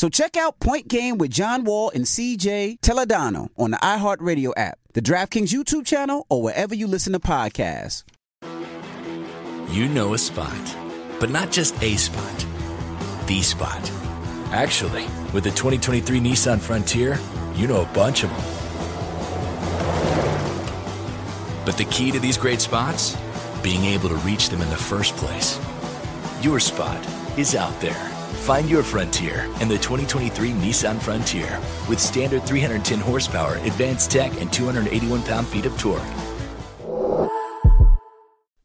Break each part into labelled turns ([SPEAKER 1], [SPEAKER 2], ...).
[SPEAKER 1] So check out Point Game with John Wall and CJ Toledano on the iHeartRadio app, the DraftKings YouTube channel, or wherever you listen to podcasts.
[SPEAKER 2] You know a spot, but not just a spot, the spot. Actually, with the 2023 Nissan Frontier, you know a bunch of them. But the key to these great spots? Being able to reach them in the first place. Your spot is out there. Find your frontier in the 2023 Nissan Frontier with standard 310 horsepower, advanced tech, and 281 pound feet of torque.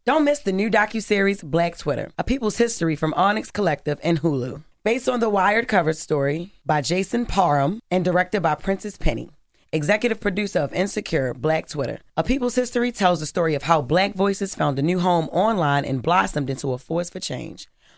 [SPEAKER 3] Don't miss the new docuseries Black Twitter, a people's history from Onyx Collective and Hulu. Based on the Wired cover story by Jason Parham and directed by Prentice Penny. Executive producer of Insecure, Black Twitter. A People's History tells the story of how black voices found a new home online and blossomed into a force for change,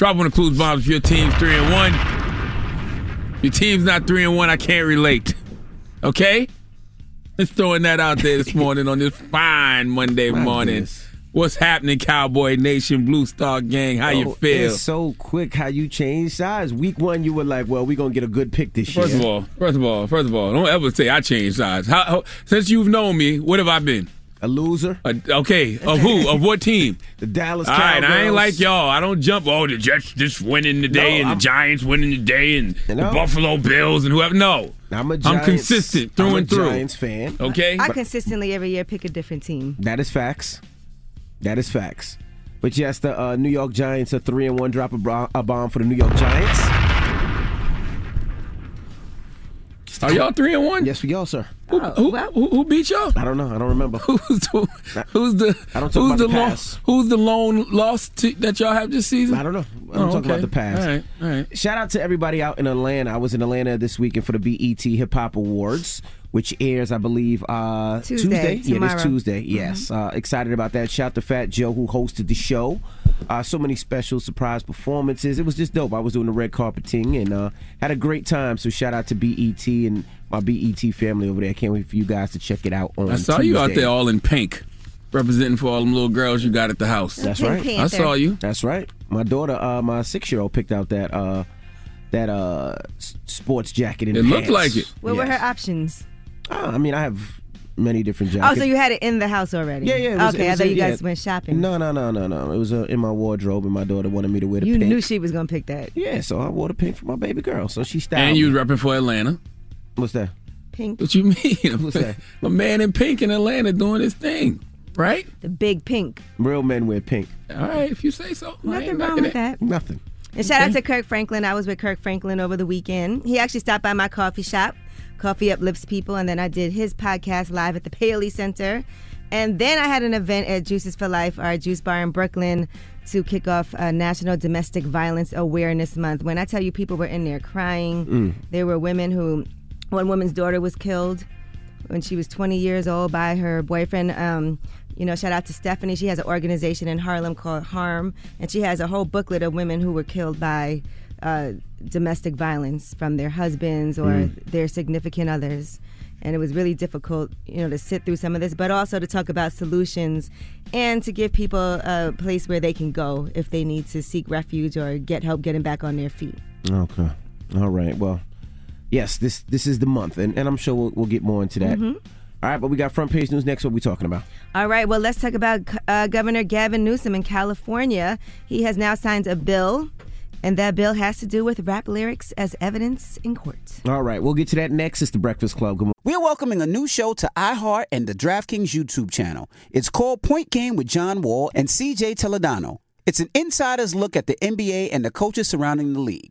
[SPEAKER 4] Drop one of clues bombs if your team's three and one. Your team's not three and one. I can't relate. Okay. Just throwing that out there this morning on this fine Monday
[SPEAKER 5] My
[SPEAKER 4] morning.
[SPEAKER 5] goodness.
[SPEAKER 4] What's happening, Cowboy Nation, Blue Star Gang? How you
[SPEAKER 5] Oh,
[SPEAKER 4] feel?
[SPEAKER 5] It's so quick how you change sides. Week one, you were like, "Well, we're gonna get a good pick this
[SPEAKER 4] First
[SPEAKER 5] year."
[SPEAKER 4] of all, first of all, first of all, don't ever say I changed sides. How, how, since you've known me, what have I been?
[SPEAKER 5] A loser.
[SPEAKER 4] Uh, okay, of who? Of what team?
[SPEAKER 5] The Dallas
[SPEAKER 4] All
[SPEAKER 5] Cowboys.
[SPEAKER 4] right, I ain't like y'all. I don't jump. Oh, the Jets just winning today,
[SPEAKER 5] No,
[SPEAKER 4] and
[SPEAKER 5] I'm-
[SPEAKER 4] the Giants winning today, and
[SPEAKER 5] You
[SPEAKER 4] the. Buffalo Bills, and whoever. No,
[SPEAKER 5] I'm a
[SPEAKER 4] I'm
[SPEAKER 5] Giants,
[SPEAKER 4] consistent through
[SPEAKER 5] I'm
[SPEAKER 4] and
[SPEAKER 5] a
[SPEAKER 4] through.
[SPEAKER 5] Giants fan.
[SPEAKER 4] Okay,
[SPEAKER 6] I consistently every year pick a different team.
[SPEAKER 5] That is facts. That is facts. But yes, the uh, New York Giants are three and one. Drop a, bro- a bomb for the New York Giants.
[SPEAKER 4] Are y'all three and one?
[SPEAKER 5] Yes, we all, sir.
[SPEAKER 4] Who, oh, who, who, who beat y'all?
[SPEAKER 5] I don't know. I don't remember.
[SPEAKER 4] Who's the who's the
[SPEAKER 5] I don't talk
[SPEAKER 4] who's
[SPEAKER 5] about
[SPEAKER 4] the,
[SPEAKER 5] the
[SPEAKER 4] lone
[SPEAKER 5] past.
[SPEAKER 4] who's the lone loss to, that y'all have this season?
[SPEAKER 5] I don't know. I'm
[SPEAKER 4] Oh,
[SPEAKER 5] talking
[SPEAKER 4] okay.
[SPEAKER 5] about the past.
[SPEAKER 4] All right, all right.
[SPEAKER 5] Shout out to everybody out in Atlanta. I was in Atlanta this weekend for the BET Hip Hop Awards, which airs, I believe, uh,
[SPEAKER 6] Tuesday,
[SPEAKER 5] Yeah,
[SPEAKER 6] tomorrow.
[SPEAKER 5] this Tuesday. Yes, uh, excited about that. Shout to Fat Joe who hosted the show. Uh, so many special surprise performances. It was just dope. I was doing the red carpeting and uh, had a great time. So shout out to BET and my BET family over there. I can't wait for you guys to check it out on.
[SPEAKER 4] I saw you out there all in pink, representing for all them little girls you got at the house.
[SPEAKER 5] That's
[SPEAKER 6] Pink
[SPEAKER 5] right.
[SPEAKER 6] Panther.
[SPEAKER 4] I saw you.
[SPEAKER 5] That's right. My daughter, uh, my six year old, picked out that uh, that uh, sports jacket. And
[SPEAKER 4] It looked like it.
[SPEAKER 6] What were her options?
[SPEAKER 5] I mean, I have many different
[SPEAKER 6] jobs.
[SPEAKER 5] Oh,
[SPEAKER 6] so you had it in the house already?
[SPEAKER 5] Yeah, yeah. it was-
[SPEAKER 6] okay,
[SPEAKER 5] it
[SPEAKER 6] I thought you guys
[SPEAKER 5] yeah.
[SPEAKER 6] went shopping.
[SPEAKER 5] No, no, no, no, no. It was uh, in my wardrobe, and my daughter wanted me to wear the
[SPEAKER 6] you
[SPEAKER 5] pink.
[SPEAKER 6] knew she was gonna pick that
[SPEAKER 5] yeah, so I wore the pink for my baby girl. So she styled.
[SPEAKER 4] And you
[SPEAKER 5] me.
[SPEAKER 4] was repping for Atlanta.
[SPEAKER 5] What's that?
[SPEAKER 6] pink,
[SPEAKER 4] What you mean?
[SPEAKER 5] What's that?
[SPEAKER 4] A man in pink in Atlanta doing his thing, right?
[SPEAKER 6] the big pink.
[SPEAKER 5] Real men wear pink.
[SPEAKER 4] All right, if you say so.
[SPEAKER 6] Nothing wrong with
[SPEAKER 4] it.
[SPEAKER 6] that.
[SPEAKER 5] Nothing.
[SPEAKER 6] And shout out to Kirk Franklin. I was with Kirk Franklin over the weekend. He actually stopped by my coffee shop. Coffee uplifts people, and then I did his podcast live at the Paley Center. And then I had an event at Juices for Life, our juice bar in Brooklyn, to kick off uh, National Domestic Violence Awareness Month. When I tell you people were in there crying, there were women who, one woman's daughter was killed when she was 20 years old by her boyfriend. Um, you know, shout out to Stephanie. She has an organization in Harlem called Harm, and she has a whole booklet of women who were killed by uh, domestic violence from their husbands or their significant others. And it was really difficult, you know, to sit through some of this, but also to talk about solutions and to give people a place where they can go if they need to seek refuge or get help getting back on their feet.
[SPEAKER 5] Okay. All right. Well, yes, this this is the month, and, and I'm sure we'll, we'll get more into that.
[SPEAKER 6] Mm-hmm.
[SPEAKER 5] All right, but we got front page news next. What we talking about?
[SPEAKER 6] All right, well, let's talk about uh, Governor Gavin Newsom in California. He has now signed a bill, and that bill has to do with rap lyrics as evidence in court.
[SPEAKER 5] All right, we'll get to that next. It's the Breakfast Club. Good morning.
[SPEAKER 1] We're welcoming a new show to iHeart and the DraftKings YouTube channel. It's called Point Game with John Wall and CJ Toledano. It's an insider's look at the NBA and the coaches surrounding the league.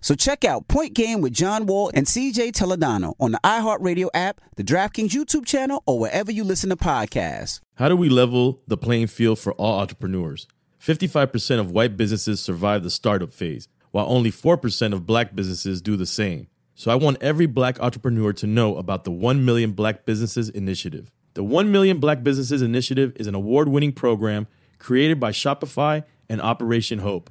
[SPEAKER 1] So check out Point Game with John Wall and CJ Toledano on the iHeartRadio app, the DraftKings YouTube channel, or wherever you listen to podcasts.
[SPEAKER 7] How do we level the playing field for all entrepreneurs? 55% of white businesses survive the startup phase, while only 4% of black businesses do the same. So I want every black entrepreneur to know about the 1 Million Black Businesses Initiative. The 1 Million Black Businesses Initiative is an award winning program created by Shopify and Operation Hope.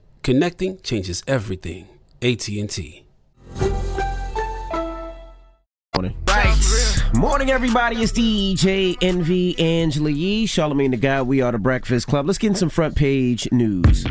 [SPEAKER 8] Connecting changes everything. AT&T.
[SPEAKER 5] Morning. Right. Morning, everybody. It's DJ Envy Angela Yee, Charlamagne Tha God. We are the Breakfast Club. Let's get in some front page news.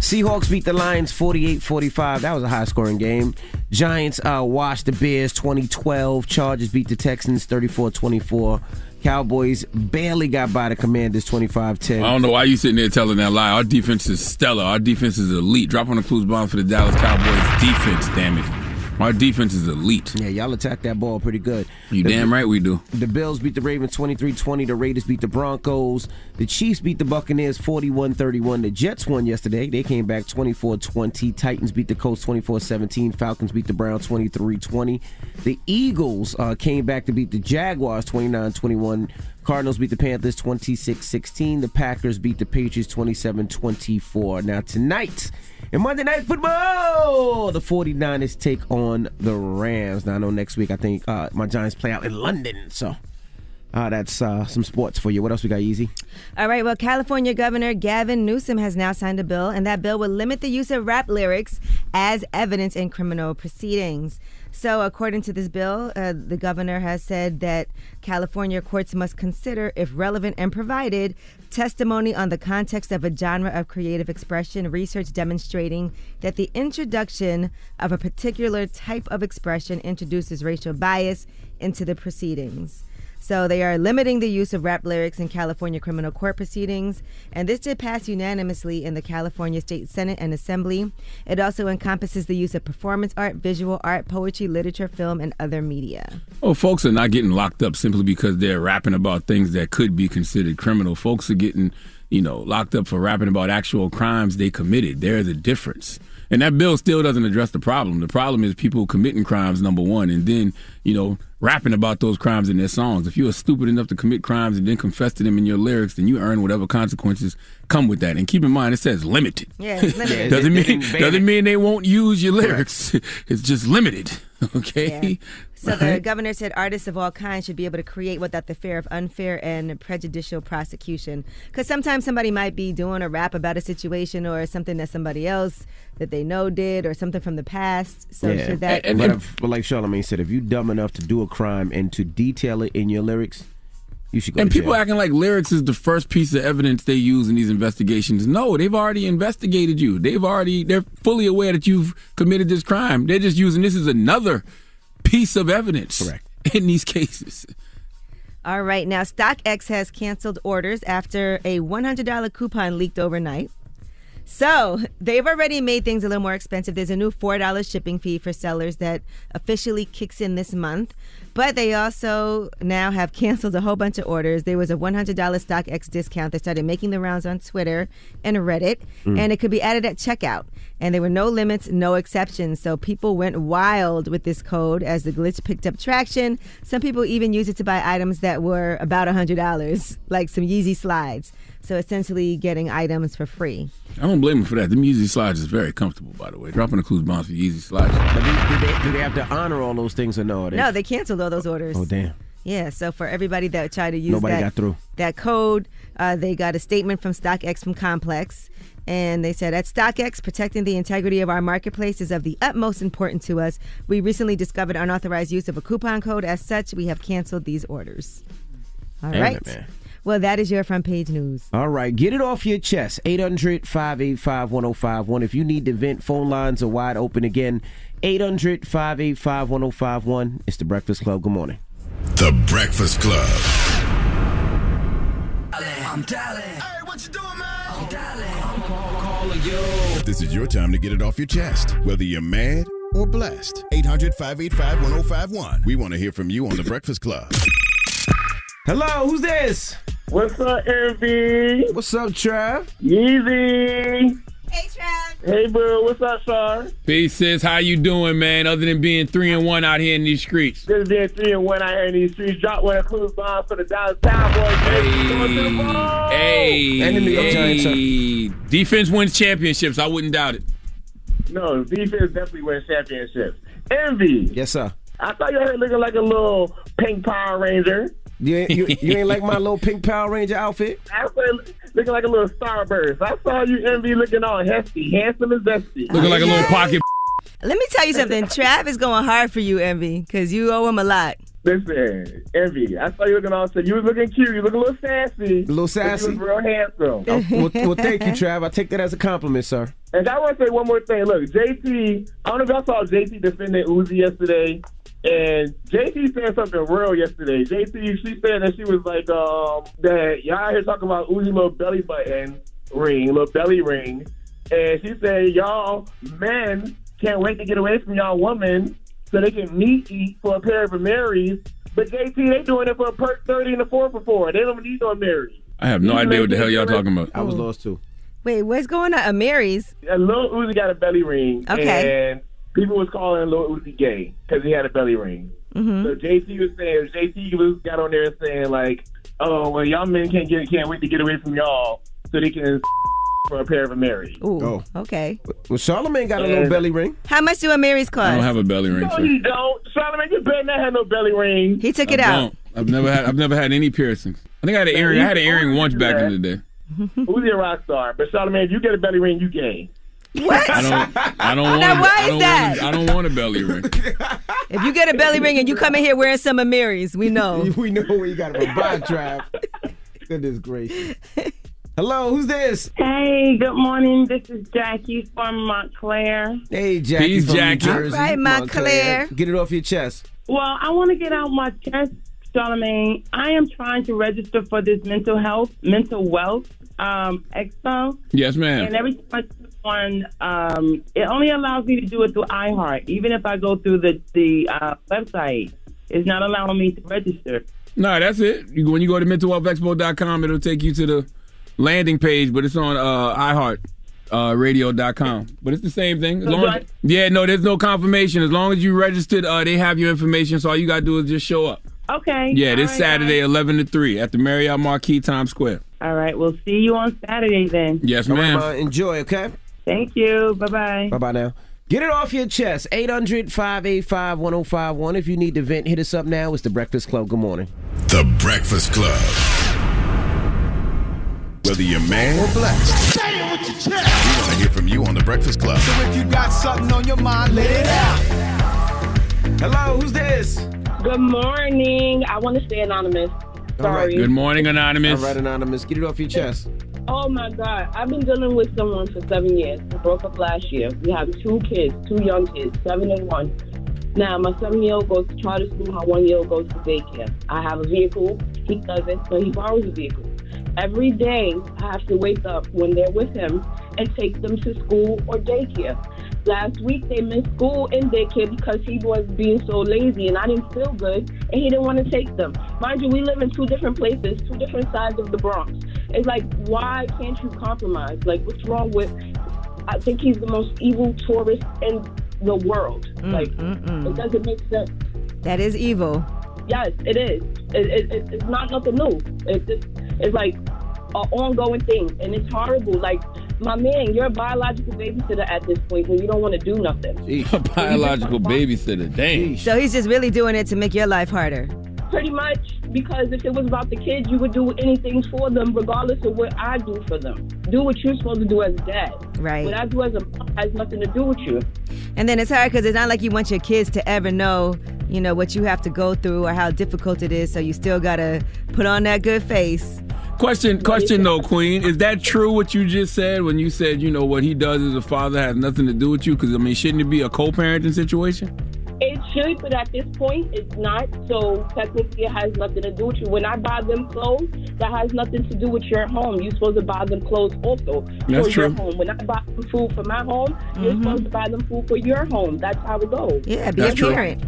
[SPEAKER 5] Seahawks beat the Lions 48 45. That was a high scoring game. Giants uh, washed the Bears 2012. Chargers beat the Texans 34 24. Cowboys barely got by the Commanders 25 10.
[SPEAKER 4] I don't know why you sitting there telling that lie. Our defense is stellar. Our defense is elite. Drop on the clues bomb for the Dallas Cowboys defense, damn it. Our defense is elite.
[SPEAKER 5] Yeah, y'all attack that ball pretty good.
[SPEAKER 4] You
[SPEAKER 5] the,
[SPEAKER 4] damn right we do.
[SPEAKER 5] The Bills beat the Ravens 23-20. The Raiders beat the Broncos. The Chiefs beat the Buccaneers 41-31. The Jets won yesterday. They came back 24-20. Titans beat the Colts 24-17. Falcons beat the Browns 23-20. The Eagles uh, came back to beat the Jaguars 29-21. Cardinals beat the Panthers 26-16. The Packers beat the Patriots 27-24. Now tonight in Monday Night Football, the 49ers take on the Rams. Now I know next week I think uh, my Giants play out in London, so uh, that's uh, some sports for you. What else we got, Easy?
[SPEAKER 6] All right. Well, California Governor Gavin Newsom has now signed a bill, and that bill would limit the use of rap lyrics as evidence in criminal proceedings. So, according to this bill, uh, the governor has said that California courts must consider, if relevant and provided, testimony on the context of a genre of creative expression, research demonstrating that the introduction of a particular type of expression introduces racial bias into the proceedings. So they are limiting the use of rap lyrics in California criminal court proceedings. And this did pass unanimously in the California State Senate and Assembly. It also encompasses the use of performance art, visual art, poetry, literature, film, and other media.
[SPEAKER 4] Oh, folks are not getting locked up simply because they're rapping about things that could be considered criminal. Folks are getting, you know, locked up for rapping about actual crimes they committed. There's a difference. And that bill still doesn't address the problem. The problem is people committing crimes, number one, and then, you know, rapping about those crimes in their songs. If you are stupid enough to commit crimes and then confess to them in your lyrics, then you earn whatever consequences come with that. And keep in mind, it says limited.
[SPEAKER 6] Yeah, limited.
[SPEAKER 4] doesn't mean doesn't mean they won't use your lyrics. it's just limited. Okay.
[SPEAKER 6] Yeah. So the governor said artists of all kinds should be able to create without the fear of unfair and prejudicial prosecution. Because sometimes somebody might be doing a rap about a situation or something that somebody else that they know did or something from the past. So
[SPEAKER 5] yeah.
[SPEAKER 6] should that?
[SPEAKER 5] but, if, but like Charlamagne said, if you're dumb enough to do a crime and to detail it in your lyrics, you should go.
[SPEAKER 4] And
[SPEAKER 5] to
[SPEAKER 4] people
[SPEAKER 5] jail.
[SPEAKER 4] acting like lyrics is the first piece of evidence they use in these investigations. No, they've already investigated you. They've already they're fully aware that you've committed this crime. They're just using this as another piece of evidence.
[SPEAKER 5] Correct.
[SPEAKER 4] In these cases.
[SPEAKER 6] All right, now StockX has canceled orders after a $100 coupon leaked overnight. So they've already made things a little more expensive. There's a new $4 shipping fee for sellers that officially kicks in this month. But they also now have canceled a whole bunch of orders. There was a $100 StockX discount that started making the rounds on Twitter and Reddit,
[SPEAKER 5] Mm.
[SPEAKER 6] and it could be added at checkout. And there were no limits, no exceptions. So people went wild with this code as the glitch picked up traction. Some people even used it to buy items that were about $100, like some Yeezy slides. So essentially getting items for free.
[SPEAKER 4] I don't blame them for that. The Yeezy slides is very comfortable, by the way. Dropping the clues bombs for Yeezy slides.
[SPEAKER 5] Do, do they, do they have to honor all those things or no? They,
[SPEAKER 6] No, they canceled all those orders.
[SPEAKER 5] Oh damn!
[SPEAKER 6] Yeah, so for everybody that tried to use
[SPEAKER 5] Nobody
[SPEAKER 6] that,
[SPEAKER 5] got through.
[SPEAKER 6] that code, uh, they got a statement from StockX from Complex. And they said, at StockX, protecting the integrity of our marketplace is of the utmost importance to us. We recently discovered unauthorized use of a coupon code. As such, we have canceled these orders. All
[SPEAKER 5] Damn
[SPEAKER 6] right.
[SPEAKER 5] it, man.
[SPEAKER 6] Well, that is your front page news.
[SPEAKER 5] All right, get it off your chest. 800 585 1051. If you need to vent, phone lines are wide open again. 800 585 1051. It's the Breakfast Club. Good morning.
[SPEAKER 9] The Breakfast Club.
[SPEAKER 10] I'm dialing.
[SPEAKER 11] Calling you. This is your time to get it off your chest, whether you're mad or blessed. 800 585 1051. We want to hear from you on The Breakfast Club.
[SPEAKER 5] Hello, who's this?
[SPEAKER 12] What's up, Envy?
[SPEAKER 5] What's up, Trav?
[SPEAKER 12] Yeezy.
[SPEAKER 6] Hey, Trav.
[SPEAKER 12] Hey, boo. What's up, Sar?
[SPEAKER 4] Peace, sis. How you doing, man? Other than being three and one out here in these streets.
[SPEAKER 12] Just being three and one out here in these streets. Drop one of Clues bombs for the Dallas Cowboys.
[SPEAKER 4] Hey, hey,
[SPEAKER 5] And the New York Giants,
[SPEAKER 4] hey. Defense wins championships. I wouldn't doubt it.
[SPEAKER 12] No, defense definitely wins championships. Envy.
[SPEAKER 5] Yes, sir.
[SPEAKER 12] I thought you were looking like a little pink Power Ranger.
[SPEAKER 5] You ain't, you, you ain't like my little pink Power Ranger outfit?
[SPEAKER 12] I was looking like a little starburst. I saw you, Envy, looking all hefty, handsome as zesty.
[SPEAKER 4] Looking like a little pocket.
[SPEAKER 6] Let me tell you something. Trav is going hard for you, Envy, because you owe him a lot.
[SPEAKER 12] Listen, Envy, I saw you looking all. So you was looking cute. You look a little sassy.
[SPEAKER 5] A little sassy?
[SPEAKER 12] You was real handsome.
[SPEAKER 5] Oh, well, well, thank you, Trav. I take that as a compliment, sir.
[SPEAKER 12] And I want to say one more thing. Look, JT, I don't know if y'all saw JT defending Uzi yesterday. And JT said something real yesterday. JT, she said that she was like, um, that y'all here talking about Uzi little belly button ring, little belly ring. And she said, y'all men can't wait to get away from y'all women so they can meet eat for a pair of Marys. But JT, they doing it for a perk 30 and a 4 for 4. They don't need no Mary.
[SPEAKER 4] I have no
[SPEAKER 12] You
[SPEAKER 4] idea what the hell y'all talking about.
[SPEAKER 5] I was lost too.
[SPEAKER 6] Wait, what's going on? Amiri's.
[SPEAKER 12] A Lil Uzi got a belly ring.
[SPEAKER 6] Okay.
[SPEAKER 12] And people was calling Lil Uzi gay because he had a belly ring.
[SPEAKER 6] Mm-hmm.
[SPEAKER 12] So JT was saying, JT was got on there saying like, oh, well, y'all men can't get, can't wait to get away from y'all so they can for a pair of Amiri.
[SPEAKER 6] Ooh,
[SPEAKER 5] Oh.
[SPEAKER 6] okay.
[SPEAKER 5] Well, Charlamagne got a little belly ring.
[SPEAKER 6] How much do Amiri's cost?
[SPEAKER 4] I don't have a belly ring.
[SPEAKER 12] No,
[SPEAKER 4] sir.
[SPEAKER 12] you don't. Charlamagne, you better not have no belly ring.
[SPEAKER 6] he took it
[SPEAKER 4] I
[SPEAKER 6] out.
[SPEAKER 4] don't. I've never had. I've never had any piercings. I think I had an earring. I had an earring once back in the day.
[SPEAKER 12] Who's a rock star, but Charlamagne, if you get a belly ring, you gay.
[SPEAKER 6] What?
[SPEAKER 4] I don't. I don't want.
[SPEAKER 6] Now, why
[SPEAKER 4] I
[SPEAKER 6] is
[SPEAKER 4] don't
[SPEAKER 6] that?
[SPEAKER 4] Want, I don't want a belly ring.
[SPEAKER 6] If you get a belly ring and you come in here wearing some Amiri's, we know.
[SPEAKER 5] we know where you got a from. trap. Goodness gracious. Hello, who's this?
[SPEAKER 13] Hey, good morning. This is Jackie from Montclair.
[SPEAKER 5] Hey, Jackie.
[SPEAKER 4] Peace,
[SPEAKER 5] from New
[SPEAKER 4] Jackie.
[SPEAKER 5] Jersey,
[SPEAKER 6] All right, Montclair.
[SPEAKER 5] Get it off your chest.
[SPEAKER 13] Well, I want to get out my chest, Charlamagne. I am trying to register for this mental health, mental wealth um, expo.
[SPEAKER 4] Yes, ma'am.
[SPEAKER 13] And every time I click on, um, it only allows me to do it through iHeart. Even if I go through the the uh, website, it's not allowing me to register.
[SPEAKER 4] No, that's it. You, when you go to mentalwealthexpo.com, it'll take you to the landing page, but it's on uh, iHeart. Uh, radio.com. But it's the same thing. As long as, yeah, no, there's no confirmation. As long as you registered, uh, they have your information. So all you got to do is just show up.
[SPEAKER 13] Okay.
[SPEAKER 4] Yeah, this
[SPEAKER 13] All right,
[SPEAKER 4] Saturday,
[SPEAKER 13] guys.
[SPEAKER 4] 11 to 3 at the Marriott Marquis Times Square.
[SPEAKER 13] All right. We'll see you on Saturday then.
[SPEAKER 4] Yes,
[SPEAKER 5] All right,
[SPEAKER 4] ma'am.
[SPEAKER 5] ma, enjoy, okay?
[SPEAKER 13] Thank you. Bye bye.
[SPEAKER 5] Bye bye now. Get it off your chest. 800 585 1051. If you need to vent, hit us up now. It's The Breakfast Club. Good morning.
[SPEAKER 11] The Breakfast Club. Whether you're mad or blessed.
[SPEAKER 10] Say it with your chest.
[SPEAKER 11] We want to hear from you on The Breakfast Club.
[SPEAKER 10] So if you got something on your mind, let it out.
[SPEAKER 5] Hello, who's this?
[SPEAKER 14] Good morning. I want to stay anonymous. Sorry.
[SPEAKER 4] Good morning, Anonymous.
[SPEAKER 5] All right, Anonymous. Get it off your chest.
[SPEAKER 14] Oh my God. I've been dealing with someone for seven years. We broke up last year. We have two kids, two young kids, seven and one. Now, my seven year old goes to charter school, my one year old goes to daycare. I have a vehicle. He doesn't, so he borrows a vehicle. Every day, I have to wake up when they're with him and take them to school or daycare. Last week, they missed school and daycare because he was being so lazy and I didn't feel good and he didn't want to take them. Mind you, we live in two different places, two different sides of the Bronx. It's like, why can't you compromise? Like, what's wrong with. I think he's the most evil tourist in the world. Mm, like, mm, mm. it doesn't make sense.
[SPEAKER 6] That is evil.
[SPEAKER 14] Yes, it is. It, it, it, it's not nothing new. It's just, it's like an ongoing thing, and it's horrible. Like my man, you're a biological babysitter at this point when you don't want to do nothing.
[SPEAKER 4] A biological babysitter. Dang.
[SPEAKER 6] So he's just really doing it to make your life harder.
[SPEAKER 14] Pretty much, because if it was about the kids, you would do anything for them, regardless of what I do for them. Do what you're supposed to do as a dad.
[SPEAKER 6] Right.
[SPEAKER 14] What I do as a mom has nothing to do with you.
[SPEAKER 6] And then it's hard because it's not like you want your kids to ever know, you know, what you have to go through or how difficult it is. So you still gotta put on that good face.
[SPEAKER 4] Question, question though, Queen. Is that true what you just said when you said, you know, what he does as a father has nothing to do with you? Because, I mean, shouldn't it be a co parenting situation?
[SPEAKER 14] It should, but at this point, it's not. So technically, it has nothing to do with you. When I buy them clothes, that has nothing to do with your home. You're supposed to buy them clothes also
[SPEAKER 4] That's
[SPEAKER 14] for your home. When I buy them food for my home, you're
[SPEAKER 6] Mhm.
[SPEAKER 14] supposed to buy them food for your home. That's how it goes.
[SPEAKER 6] Yeah,
[SPEAKER 4] be a That's true. parent.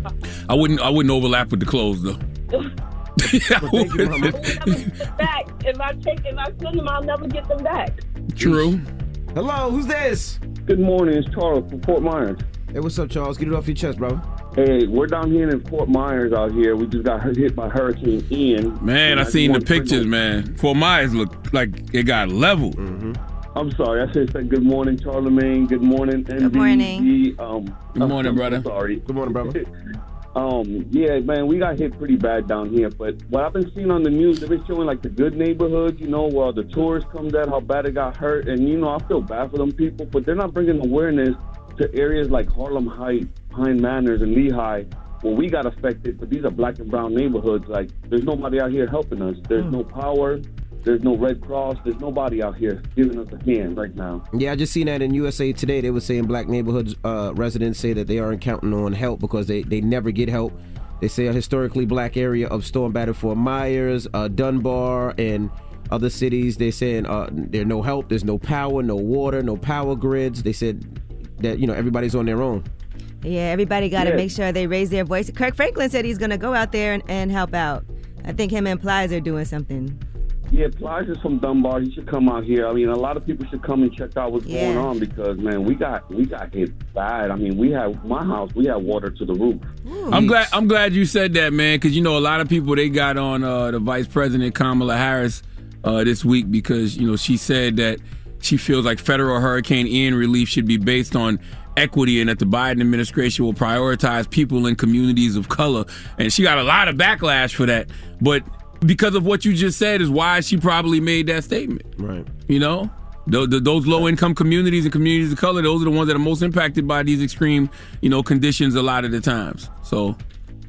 [SPEAKER 4] I wouldn't. I wouldn't overlap with the clothes though.
[SPEAKER 14] back. If I take, if I send them, I'll never get them back.
[SPEAKER 4] True.
[SPEAKER 5] Hello, who's this?
[SPEAKER 15] Good morning, it's Charles from Fort Myers.
[SPEAKER 5] Hey, what's up, Charles? Get it off your chest, bro.
[SPEAKER 15] Hey, we're down here in Fort Myers out here. We just got hit by Hurricane Ian.
[SPEAKER 4] Man,
[SPEAKER 15] And
[SPEAKER 4] I
[SPEAKER 15] just
[SPEAKER 4] seen the
[SPEAKER 15] wanted to bring
[SPEAKER 4] pictures, man. Fort Myers looked like it got leveled.
[SPEAKER 5] Mm-hmm.
[SPEAKER 15] I'm sorry. I should say good morning, Charlamagne. Good morning, Good
[SPEAKER 6] morning.
[SPEAKER 15] Um,
[SPEAKER 4] Good morning,
[SPEAKER 15] I'm so
[SPEAKER 4] brother.
[SPEAKER 15] Sorry.
[SPEAKER 5] Good morning, brother.
[SPEAKER 15] um, yeah, man, we got hit pretty bad down here. But what I've been seeing on the news, they've been showing like the good neighborhoods, you know, where the tourists come at, how bad it got hurt, and you know, I feel bad for them people, but they're not bringing awareness to areas like Harlem Heights, Pine Manors, and Lehigh. Where we got affected, but these are black and brown neighborhoods. Like, there's nobody out here helping us. There's no power. There's no Red Cross. There's nobody out here giving us a hand right now.
[SPEAKER 5] Yeah, I just seen that in USA Today. They were saying black neighborhoods uh, residents say that they aren't counting on help because they, they never get help. They say a historically black area of storm battered Fort Myers, uh, Dunbar, and other cities. They're saying uh, there's no help, there's no power, no water, no power grids. They said that you know everybody's on their own.
[SPEAKER 6] Yeah, everybody got to
[SPEAKER 5] Yeah.
[SPEAKER 6] make sure they raise their voice. Kirk Franklin said he's going to go out there and, and help out. I think him and Plies are doing something.
[SPEAKER 15] Yeah, Plies is from Dunbar. He should come out here. I mean, a lot of people should come and check out what's
[SPEAKER 6] Yeah.
[SPEAKER 15] going on because man, we got we got hit bad. I mean, we have my house. We had water to the roof.
[SPEAKER 4] I'm glad. I'm glad you said that, man, because you know a lot of people they got on uh, the Vice President Kamala Harris uh, this week because you know she said that she feels like federal Hurricane Ian relief should be based on equity and that the Biden administration will prioritize people in communities of color. And she got a lot of backlash for that, but because of what you just said is why she probably made that statement.
[SPEAKER 5] Right.
[SPEAKER 4] You know, Tho- th those low income communities and communities of color, those are the ones that are most impacted by these extreme, you know, conditions a lot of the times. So,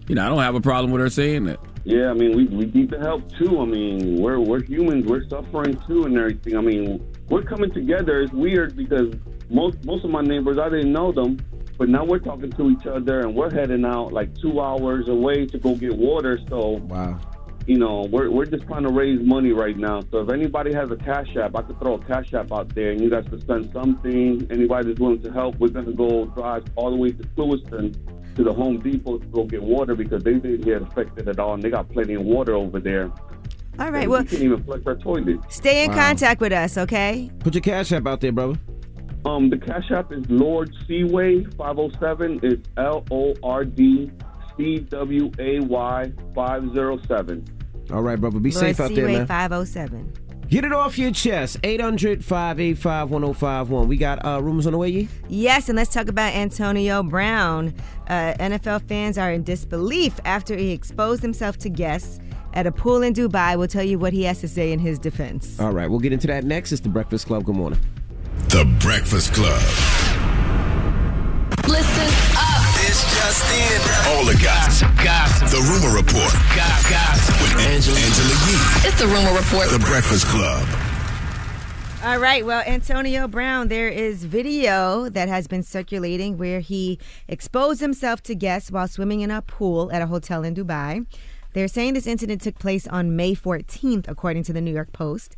[SPEAKER 4] you know, I don't have a problem with her saying that.
[SPEAKER 15] Yeah, I mean, we, we need the help too. I mean, we're we're humans. We're suffering too, and everything. I mean, we're coming together. It's weird because most most of my neighbors, I didn't know them, but now we're talking to each other, and we're heading out like two hours away to go get water. So,
[SPEAKER 5] wow.
[SPEAKER 15] You know, we're we're just trying to raise money right now. So if anybody has a cash app, I could throw a cash app out there, and you guys could send something. Anybody that's willing to help, we're gonna go drive all the way to Lewiston to the Home Depot to go get water because they didn't get affected at all, and they got plenty of water over there.
[SPEAKER 6] All right,
[SPEAKER 15] And
[SPEAKER 6] well,
[SPEAKER 15] we can't even flush our toilet.
[SPEAKER 6] stay in
[SPEAKER 15] Wow.
[SPEAKER 6] contact with us, okay?
[SPEAKER 5] Put your cash app out there, brother.
[SPEAKER 15] Um, the cash app is Lord Seaway five oh seven. It's L O R D C W A Y five zero seven.
[SPEAKER 5] All right, brother. Be
[SPEAKER 6] Lord
[SPEAKER 5] safe out there, man.
[SPEAKER 6] 507.
[SPEAKER 5] Get it off your chest. 800 585 1051. We got uh, rumors on the way, Yee?
[SPEAKER 6] Yes, and let's talk about Antonio Brown. Uh, NFL fans are in disbelief after he exposed himself to guests at a pool in Dubai. We'll tell you what he has to say in his defense.
[SPEAKER 5] All right, we'll get into that next. It's the Breakfast Club. Good morning.
[SPEAKER 11] The Breakfast Club.
[SPEAKER 10] Listen up. It's just in.
[SPEAKER 11] All the gossip.
[SPEAKER 10] Gossip.
[SPEAKER 11] The Rumor Report.
[SPEAKER 10] Gossip.
[SPEAKER 11] With Angela, Angela Yee.
[SPEAKER 10] It's the Rumor Report.
[SPEAKER 11] The Breakfast Club.
[SPEAKER 6] All right, well, Antonio Brown, there is video that has been circulating where he exposed himself to guests while swimming in a pool at a hotel in Dubai. They're saying this incident took place on May 14th, according to the New York Post.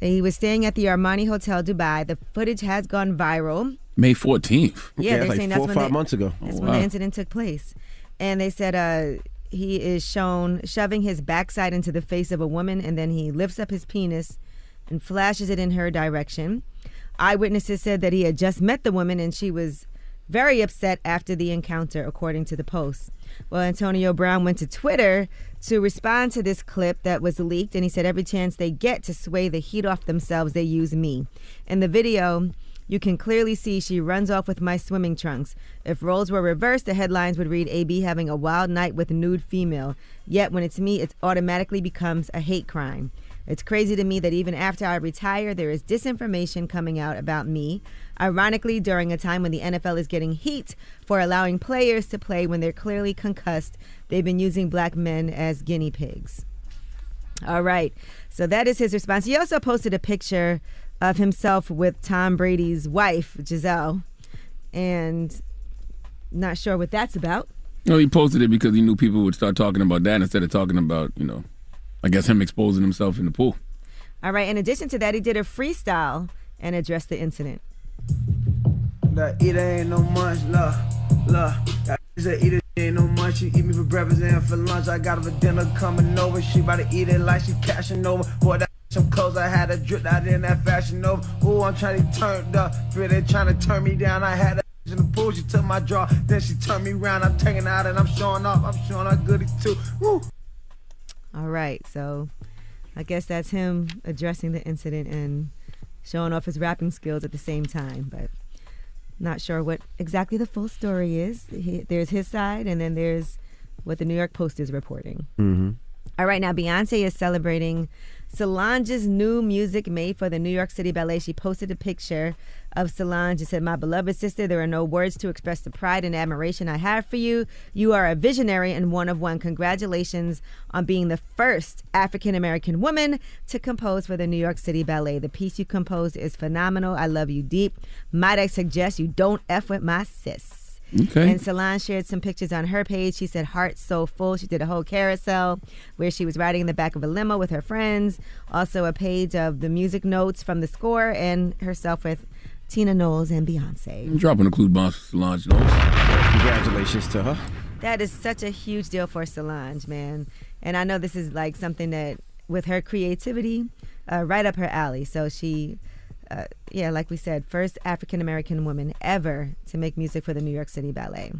[SPEAKER 6] He was staying at the Armani Hotel Dubai. The footage has gone viral.
[SPEAKER 4] May 14th.
[SPEAKER 6] Yeah, they're
[SPEAKER 5] like
[SPEAKER 6] saying
[SPEAKER 5] four
[SPEAKER 6] that's
[SPEAKER 5] or
[SPEAKER 6] when
[SPEAKER 5] five
[SPEAKER 6] the-
[SPEAKER 5] months ago.
[SPEAKER 6] That's
[SPEAKER 4] Oh,
[SPEAKER 6] when
[SPEAKER 4] wow.
[SPEAKER 6] the incident took place. And they said uh, he is shown shoving his backside into the face of a woman, and then he lifts up his penis and flashes it in her direction. Eyewitnesses said that he had just met the woman and she was very upset after the encounter, according to the Post. Well, Antonio Brown went to Twitter to respond to this clip that was leaked, and he said, Every chance they get to sway the heat off themselves, they use me. In the video, you can clearly see she runs off with my swimming trunks. If roles were reversed, the headlines would read AB having a wild night with nude female. Yet when it's me, it automatically becomes a hate crime. It's crazy to me that even after I retire, there is disinformation coming out about me. Ironically, during a time when the NFL is getting heat for allowing players to play when they're clearly concussed, they've been using black men as guinea pigs. All right. So that is his response. He also posted a picture of himself with Tom Brady's wife, Gisele. And not sure what that's about.
[SPEAKER 4] No, he posted it because he knew people would start talking about that instead of talking about, you know, I guess him exposing himself in the pool.
[SPEAKER 6] All right. In addition to that, he did a freestyle and addressed the incident.
[SPEAKER 10] That eater ain't no much, love, love. That a eater ain't no much. She eat me for breakfast and for lunch. I got her for dinner coming over. She about to eat it like she cashing over. Boy, that some clothes I had to drip out in that fashion over. Ooh, I'm trying to turn up. Feel they trying to turn me down. I had a in the pool. She took my draw. Then she turned me around. I'm taking out and I'm showing off. I'm showing her goody too. Woo.
[SPEAKER 6] All right. So I guess that's him addressing the incident and showing off his rapping skills at the same time. But not sure what exactly the full story is. He, there's his side, and then there's what the New York Post is reporting.
[SPEAKER 5] Mm-hmm.
[SPEAKER 6] All right, now Beyonce is celebrating Solange's new music made for the New York City Ballet. She posted a picture of Solange and said, My beloved sister, there are no words to express the pride and admiration I have for you. You are a visionary and one of one. Congratulations on being the first African American woman to compose for the New York City Ballet. The piece you composed is phenomenal. I love you deep. Might I suggest you don't F with my sis.
[SPEAKER 4] Okay.
[SPEAKER 6] And Solange shared some pictures on her page. She said, Heart so full. She did a whole carousel where she was riding in the back of a limo with her friends. Also, a page of the music notes from the score and herself with Tina Knowles and Beyonce.
[SPEAKER 4] I'm dropping a clue bombs for Solange Knowles.
[SPEAKER 5] Congratulations to her.
[SPEAKER 6] That is such a huge deal for Solange, man. And I know this is like something that, with her creativity, uh, right up her alley. So she uh, yeah, like we said, first African American woman ever to make music for the New York City Ballet.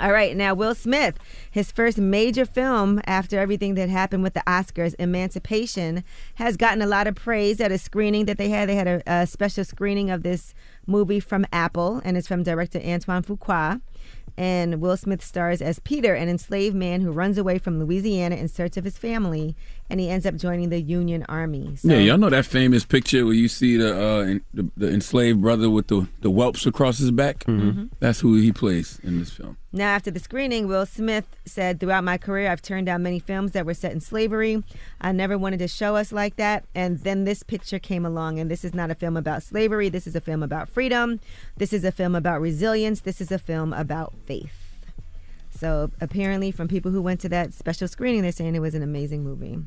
[SPEAKER 6] All right, now Will Smith, his first major film after everything that happened with the Oscars, Emancipation, has gotten a lot of praise at a screening that they had. They had a, a special screening of this movie from Apple, and it's from director Antoine Fuqua. And Will Smith stars as Peter, an enslaved man who runs away from Louisiana in search of his family, and he ends up joining the Union Army. So,
[SPEAKER 4] yeah, y'all know that famous picture where you see the uh, in, the, the enslaved brother with the, the whelps across his back?
[SPEAKER 6] Mm-hmm.
[SPEAKER 4] That's who he plays in this film.
[SPEAKER 6] Now, after the screening, Will Smith said, Throughout my career, I've turned down many films that were set in slavery. I never wanted to show us like that. And then this picture came along, and this is not a film about slavery. This is a film about freedom. This is a film about resilience. This is a film about faith. So, apparently, from people who went to that special screening, they're saying it was an amazing movie.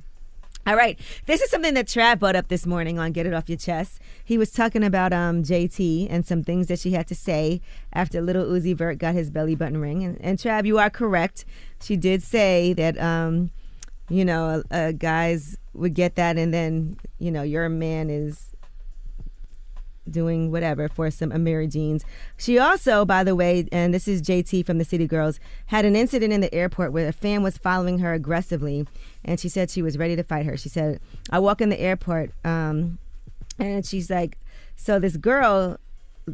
[SPEAKER 6] All right. This is something that Trav brought up this morning on Get It Off Your Chest. He was talking about um, JT and some things that she had to say after Lil Uzi Vert got his belly button ring. And, and Trav, you are correct. She did say that, um, you know, uh, guys would get that and then, you know, your man is doing whatever for some Amiri jeans. She also, by the way, and this is JT from the City Girls, had an incident in the airport where a fan was following her aggressively, and she said she was ready to fight her. She said, "I walk in the airport, um, and she's like, so this girl."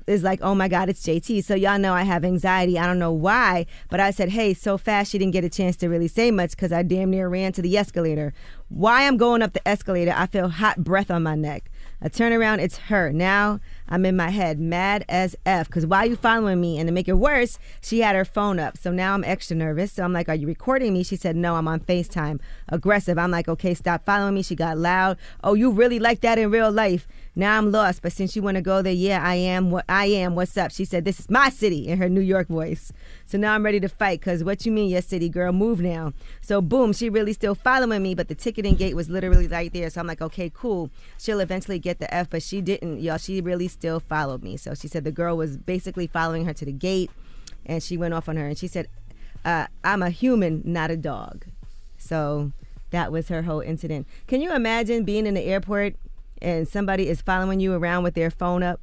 [SPEAKER 6] Is like, oh my God, it's JT. So y'all know I have anxiety. I don't know why, but I said, hey, so fast she didn't get a chance to really say much because I damn near ran to the escalator. Why I'm going up the escalator, I feel hot breath on my neck. I turnaround. It's her. Now I'm in my head, mad as F. Because why you following me? And to make it worse, she had her phone up. So now I'm extra nervous. So I'm like, Are you recording me? She said, No, I'm on FaceTime. Aggressive. I'm like, Okay, stop following me. She got loud. Oh, you really like that in real life? Now I'm lost. But since you want to go there, yeah, I am. What I am. What's up? She said, This is my city in her New York voice. So now I'm ready to fight. Because what you mean, yes, city girl, move now. So boom, she really still following me. But the ticketing gate was literally right there. So I'm like, Okay, cool. She'll eventually get the F, but she didn't, y'all. She really still followed me. So she said the girl was basically following her to the gate, and she went off on her. And she said, uh, "I'm a human, not a dog." So that was her whole incident. Can you imagine being in the airport and somebody is following you around with their phone up?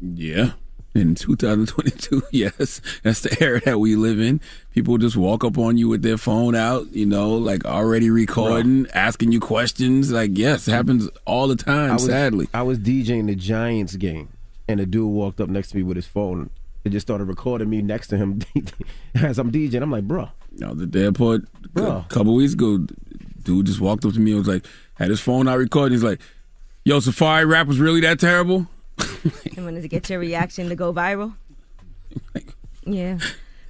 [SPEAKER 4] Yeah. In 2022, yes, that's the era that we live in. People just walk up on you with their phone out, you know, like already recording, asking you questions. Like, yes, it happens all the time,
[SPEAKER 5] I was,
[SPEAKER 4] sadly.
[SPEAKER 5] I was DJing the Giants game, and a dude walked up next to me with his phone and just started recording me next to him as I'm DJing. I'm like, bro.
[SPEAKER 4] No, the airport a couple weeks ago, dude just walked up to me and was like, had his phone out recording. He's like, yo, Safari rap was really that terrible?
[SPEAKER 6] I wanted to get your reaction to go viral. Yeah.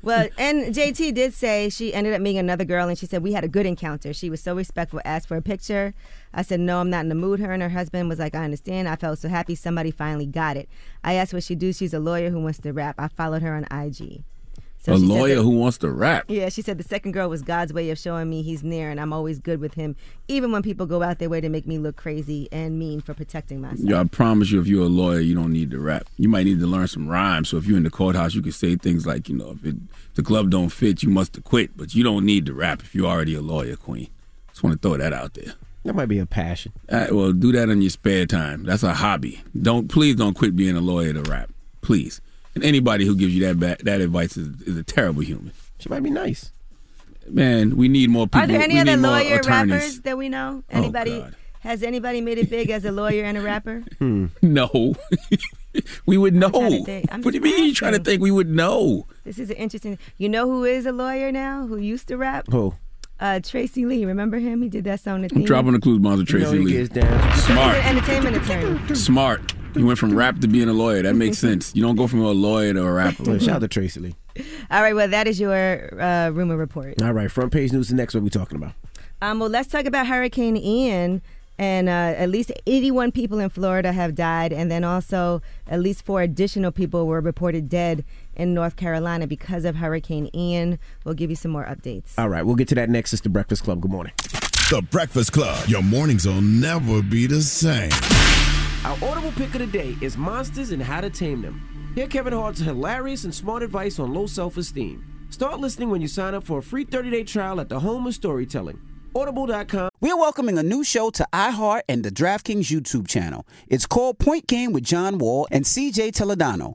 [SPEAKER 6] Well, and JT did say she ended up meeting another girl, and she said we had a good encounter. She was so respectful, asked for a picture. I said no, I'm not in the mood. Her and her husband was like, I understand. I felt so happy somebody finally got it. I asked what she do. She's a lawyer who wants to rap. I followed her on IG. So
[SPEAKER 4] a lawyer
[SPEAKER 6] that-
[SPEAKER 4] who wants to rap.
[SPEAKER 6] Yeah, she said the second girl was God's way of showing me he's near and I'm always good with him, even when people go out their way to make me look crazy and mean for protecting myself.
[SPEAKER 4] Yeah, I promise you, if you're a lawyer, you don't need to rap. You might need to learn some rhymes. So if you're in the courthouse, you can say things like, you know, if it, the glove don't fit, you must have quit. But you don't need to rap if you're already a lawyer, Queen. Just want to throw that out there.
[SPEAKER 5] That might be a passion.
[SPEAKER 4] Uh, well, do that in your spare time. That's a hobby. Don't please don't quit being a lawyer to rap, please. And anybody who gives you that ba- that advice is, is a terrible human.
[SPEAKER 5] She might be nice.
[SPEAKER 4] Man, we need more people.
[SPEAKER 6] Are there any
[SPEAKER 4] we
[SPEAKER 6] other lawyer
[SPEAKER 4] attorneys.
[SPEAKER 6] rappers that we know?
[SPEAKER 4] Oh,
[SPEAKER 6] Anybody?
[SPEAKER 4] God.
[SPEAKER 6] has anybody made it big as a lawyer and a rapper? Hmm.
[SPEAKER 4] No, we would know.
[SPEAKER 6] trying to think. I'm
[SPEAKER 4] What do you
[SPEAKER 6] just
[SPEAKER 4] mean? You trying to think we would know?
[SPEAKER 6] This is an interesting. You know who is a lawyer now? Who used to rap?
[SPEAKER 5] Who?
[SPEAKER 6] Uh, Tracey Lee. Remember him? He did that song. The
[SPEAKER 4] I'm dropping the clues, Bonds of
[SPEAKER 5] You know
[SPEAKER 4] Tracy
[SPEAKER 5] he
[SPEAKER 4] Lee.
[SPEAKER 5] gets down.
[SPEAKER 6] He's
[SPEAKER 4] Smart,
[SPEAKER 6] an entertainment attorney.
[SPEAKER 4] smart. You went from rap to being a lawyer. That makes sense. You don't go from a lawyer to a rapper.
[SPEAKER 5] Shout out to Tracey Lee.
[SPEAKER 6] All right. Well, that is your uh, rumor report.
[SPEAKER 5] All right, front page news. The next one we talking about.
[SPEAKER 6] Um, well, let's talk about Hurricane Ian. And uh, at least 81 people in Florida have died, and then also at least four additional people were reported dead in North Carolina because of Hurricane Ian. We'll give you some more updates.
[SPEAKER 5] All right, we'll get to that next. It's the Breakfast Club. Good morning.
[SPEAKER 11] The Breakfast Club. Your mornings will never be the same.
[SPEAKER 5] Our audible pick of the day is Monsters and How to Tame Them. Hear Kevin Hart's hilarious and smart advice on low self esteem. Start listening when you sign up for a free 30 day trial at the home of storytelling. Audible.com.
[SPEAKER 1] We're welcoming a new show to iHeart and the DraftKings YouTube channel. It's called Point Game with John Wall and CJ Toledano.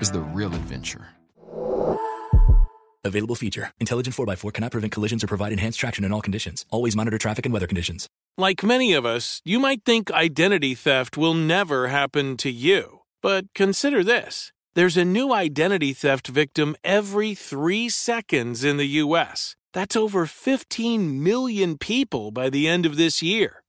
[SPEAKER 16] is the real adventure.
[SPEAKER 2] Available feature. Intelligent 4x4 cannot prevent collisions or provide enhanced traction in all conditions. Always monitor traffic and weather conditions.
[SPEAKER 17] Like many of us, you might think identity theft will never happen to you. But consider this there's a new identity theft victim every three seconds in the U.S. That's over 15 million people by the end of this year,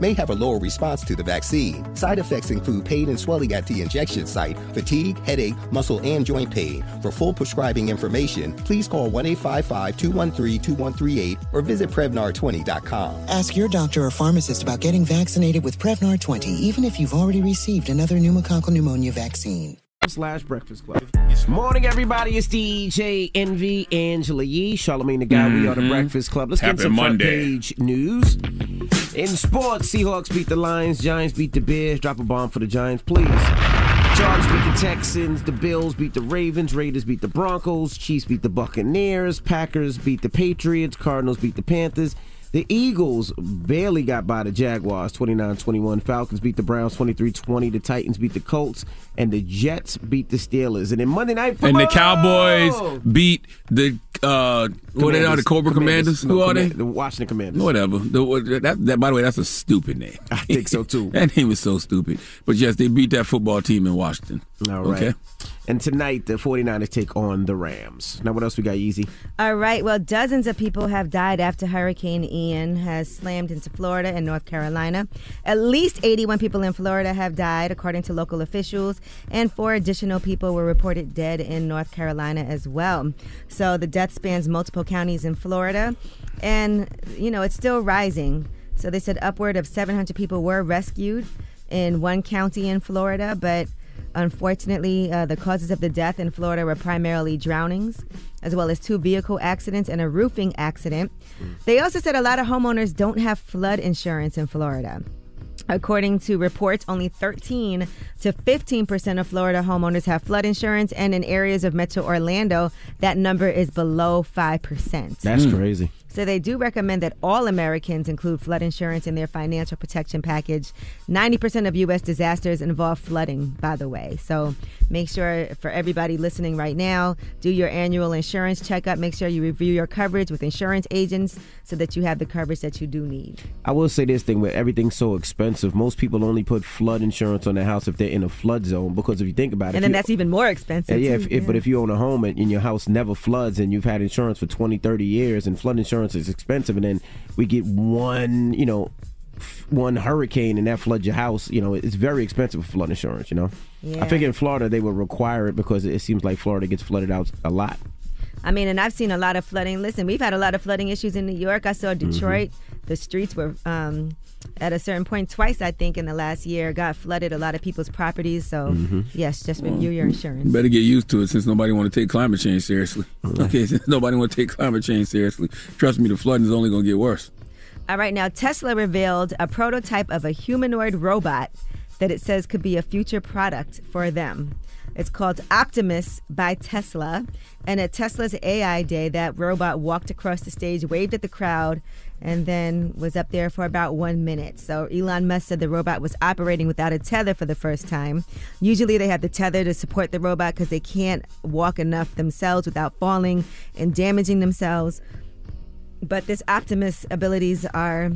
[SPEAKER 18] may have a lower response to the vaccine. Side effects include pain and swelling at the injection site, fatigue, headache, muscle, and joint pain. For full prescribing information, please call 1 855 213 2138 or visit Prevnar20.com.
[SPEAKER 19] Ask your doctor or pharmacist about getting vaccinated with Prevnar 20, even if you've already received another pneumococcal pneumonia vaccine.
[SPEAKER 5] slash Breakfast Club. Morning, everybody. It's DJ Envy, Angela Yee, Charlamagne Tha God. We mm-hmm. are the. Breakfast Club. Let's
[SPEAKER 4] Happy
[SPEAKER 5] get some front page news. In sports, Seahawks beat the Lions, Giants beat the Bears. Drop a bomb for the Giants, please. Chargers beat the Texans, the Bills beat the Ravens, Raiders beat the Broncos, Chiefs beat the Buccaneers, Packers beat the Patriots, Cardinals beat the Panthers. The Eagles barely got by the Jaguars 29-21. Falcons beat the Browns 23-20. The Titans beat the Colts and the Jets beat the Steelers. And then Monday night football,
[SPEAKER 4] And the Cowboys beat the uh, what are they are the Cobra Commanders. Who
[SPEAKER 5] No,
[SPEAKER 4] are they?
[SPEAKER 5] The Washington Commanders.
[SPEAKER 4] Whatever. The, that, that, by the way, that's a stupid name. I
[SPEAKER 5] think so too.
[SPEAKER 4] that name is so stupid. But yes, they beat that football team in Washington.
[SPEAKER 5] All right.
[SPEAKER 4] Okay.
[SPEAKER 5] And tonight the 49ers take on the Rams. Now what else we got, Easy?
[SPEAKER 6] All right. Well, dozens of people have died after Hurricane Ian has slammed into Florida and North Carolina. At least 81 people in Florida have died, according to local officials, and four additional people were reported dead in North Carolina as well. So the death spans multiple counties in Florida, and you know it's still rising. So they said upward of 700 people were rescued in one county in Florida, but Unfortunately, uh, the causes of the death in Florida were primarily drownings, as well as two vehicle accidents and a roofing accident. They also said a lot of homeowners don't have flood insurance in Florida. According to reports, only 13 to 15 percent of Florida homeowners have flood insurance, and in areas of Metro Orlando, that number is below 5 percent.
[SPEAKER 5] That's crazy.
[SPEAKER 6] So they do recommend that all Americans include flood insurance in their financial protection package. 90% of U.S. disasters involve flooding, by the way. So make sure for everybody listening right now, do your annual insurance checkup. Make sure you review your coverage with insurance agents so that you have the coverage that you do need.
[SPEAKER 5] I will say this thing where everything's so expensive. Most people only put flood insurance on their house if they're in a flood zone. Because if you think about it,
[SPEAKER 6] And then that's even more expensive.
[SPEAKER 5] Yeah, yeah,
[SPEAKER 6] too.
[SPEAKER 5] if, if, but if you own a home and, and your house never floods and you've had insurance for 20, 30 years and flood insurance is expensive and then we get one, you know, one hurricane and that floods your house, you know, it's very expensive for flood insurance, you know.
[SPEAKER 6] Yeah.
[SPEAKER 5] I think in Florida they would require it because it seems like Florida gets flooded out a lot.
[SPEAKER 6] I mean, and I've seen a lot of flooding. Listen, we've had a lot of flooding issues in New York. I saw
[SPEAKER 5] Mm-hmm.
[SPEAKER 6] Detroit. The streets were um, at a certain point twice, I think, in the last year, got flooded. A lot of people's properties. So
[SPEAKER 4] Mhm.
[SPEAKER 6] yes, just review your insurance.
[SPEAKER 4] Better get used to it since nobody want to take climate change seriously. Okay, since nobody want to take climate change seriously. Trust me, the flooding is only going to get worse.
[SPEAKER 6] All right, now Tesla revealed a prototype of a humanoid robot that it says could be a future product for them. It's called Optimus by Tesla. And at Tesla's AI Day, that robot walked across the stage, waved at the crowd, and then was up there for about one minute. So Elon Musk said the robot was operating without a tether for the first time. Usually they have the tether to support the robot because they can't walk enough themselves without falling and damaging themselves but this Optimus abilities are,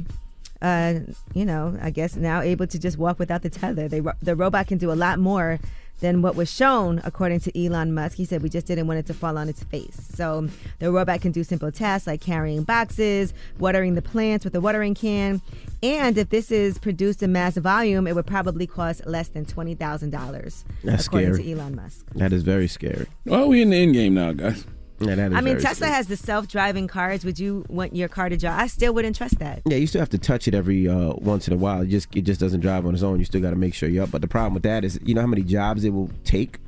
[SPEAKER 6] uh, you know, I guess now able to just walk without the tether. They, the robot can do a lot more than what was shown, according to Elon Musk. He said we just didn't want it to fall on its face. So the robot can do simple tasks like carrying boxes, watering the plants with a watering can, and if this is produced in mass volume, it would probably cost less than twenty thousand dollars,
[SPEAKER 5] That's
[SPEAKER 6] according
[SPEAKER 5] scary.
[SPEAKER 6] to Elon Musk.
[SPEAKER 5] That is very scary.
[SPEAKER 4] Well, we're in the end game now, guys.
[SPEAKER 5] Yeah, that is
[SPEAKER 6] I mean, Tesla has the self-driving cars. Would you want your car to drive? I still wouldn't trust that.
[SPEAKER 5] Yeah, you still have to touch it every uh, once in a while. It just it just doesn't drive on its own. You still got to make sure you're up. But the problem with that is, you know how many jobs it will take.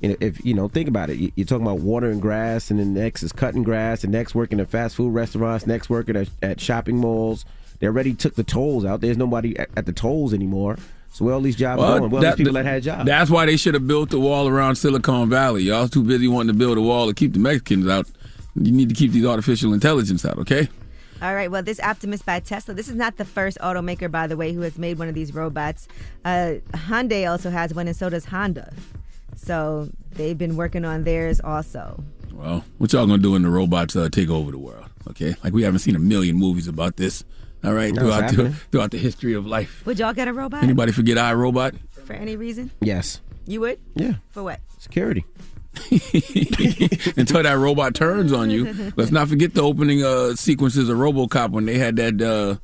[SPEAKER 5] You know, if you know, think about it. You- You're talking about watering grass, and then next is cutting grass, and next working at fast food restaurants, next working at, at shopping malls. They already took the tolls out. There's nobody at, at the tolls anymore. So where all these jobs going? Where all these people that had jobs?
[SPEAKER 4] That's why they should have built the wall around Silicon Valley. Y'all too busy wanting to build a wall to keep the Mexicans out. You need to keep these artificial intelligence out, okay?
[SPEAKER 6] All right. Well, this Optimus by Tesla. This is not the first automaker, by the way, who has made one of these robots. Uh, Hyundai also has one, and so does Honda. So they've been working on theirs also.
[SPEAKER 4] Well, what y'all gonna do when the robots uh, take over the world? Okay, like we haven't seen a million movies about this. All right,
[SPEAKER 5] That's
[SPEAKER 4] throughout the, throughout the history of life.
[SPEAKER 6] Would y'all get a robot
[SPEAKER 4] Anybody forget iRobot?
[SPEAKER 6] for any reason?
[SPEAKER 5] Yes.
[SPEAKER 6] You would?
[SPEAKER 5] Yeah.
[SPEAKER 6] For what?
[SPEAKER 5] Security.
[SPEAKER 4] Until that robot turns on you. Let's not forget the opening uh, sequences of RoboCop when they had that. Uh,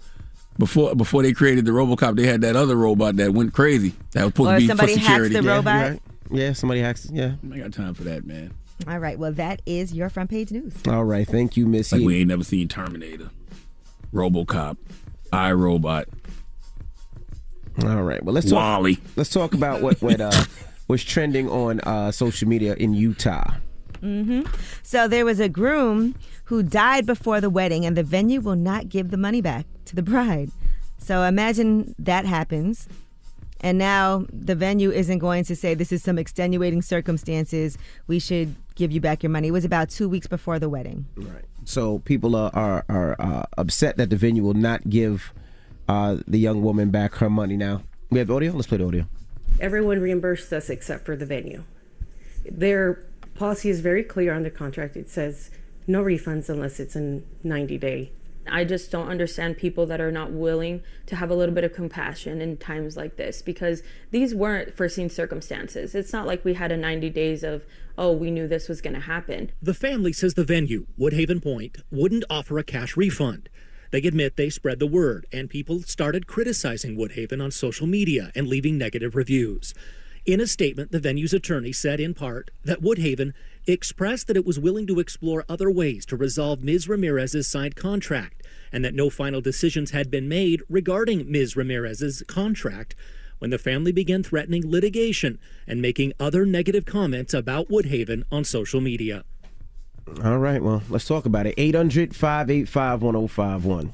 [SPEAKER 4] before before they created the RoboCop, they had that other robot that went crazy. That was supposed
[SPEAKER 6] Or
[SPEAKER 4] to be
[SPEAKER 6] somebody
[SPEAKER 4] for
[SPEAKER 6] hacks
[SPEAKER 4] security.
[SPEAKER 6] the
[SPEAKER 4] Yeah,
[SPEAKER 6] robot?
[SPEAKER 4] you're right.
[SPEAKER 5] Yeah, somebody hacks. Yeah.
[SPEAKER 4] I got time for that, man.
[SPEAKER 6] All right. Well, that is your front page news.
[SPEAKER 5] All right. Thank you, Missy.
[SPEAKER 4] Like we ain't never seen Terminator, RoboCop, iRobot.
[SPEAKER 5] All right. Well, let's talk.
[SPEAKER 4] Wall-E.
[SPEAKER 5] Let's talk about what what uh, was trending on uh, social media in Utah.
[SPEAKER 6] Mm-hmm. So there was a groom who died before the wedding, and the venue will not give the money back to the bride. So imagine that happens. And now the venue isn't going to say this is some extenuating circumstances. We should give you back your money. It was about two weeks before the wedding.
[SPEAKER 5] Right. So people are are, are uh, upset that the venue will not give uh, the young woman back her money. Now we have audio. Let's play the audio.
[SPEAKER 20] Everyone reimbursed us except for the venue. Their policy is very clear on the contract. It says no refunds unless it's a 90 day.
[SPEAKER 21] I just don't understand people that are not willing to have a little bit of compassion in times like this because these weren't foreseen circumstances. It's not like we had a 90 days of, oh, we knew this was going to happen.
[SPEAKER 22] The family says the venue, Woodhaven Point, wouldn't offer a cash refund. They admit they spread the word, and people started criticizing Woodhaven on social media and leaving negative reviews. In a statement, the venue's attorney said in part that Woodhaven expressed that it was willing to explore other ways to resolve Ms. Ramirez's signed contract and that no final decisions had been made regarding Ms. Ramirez's contract when the family began threatening litigation and making other negative comments about Woodhaven on social media.
[SPEAKER 5] All right. Well, let's talk about it. 800-585-1051.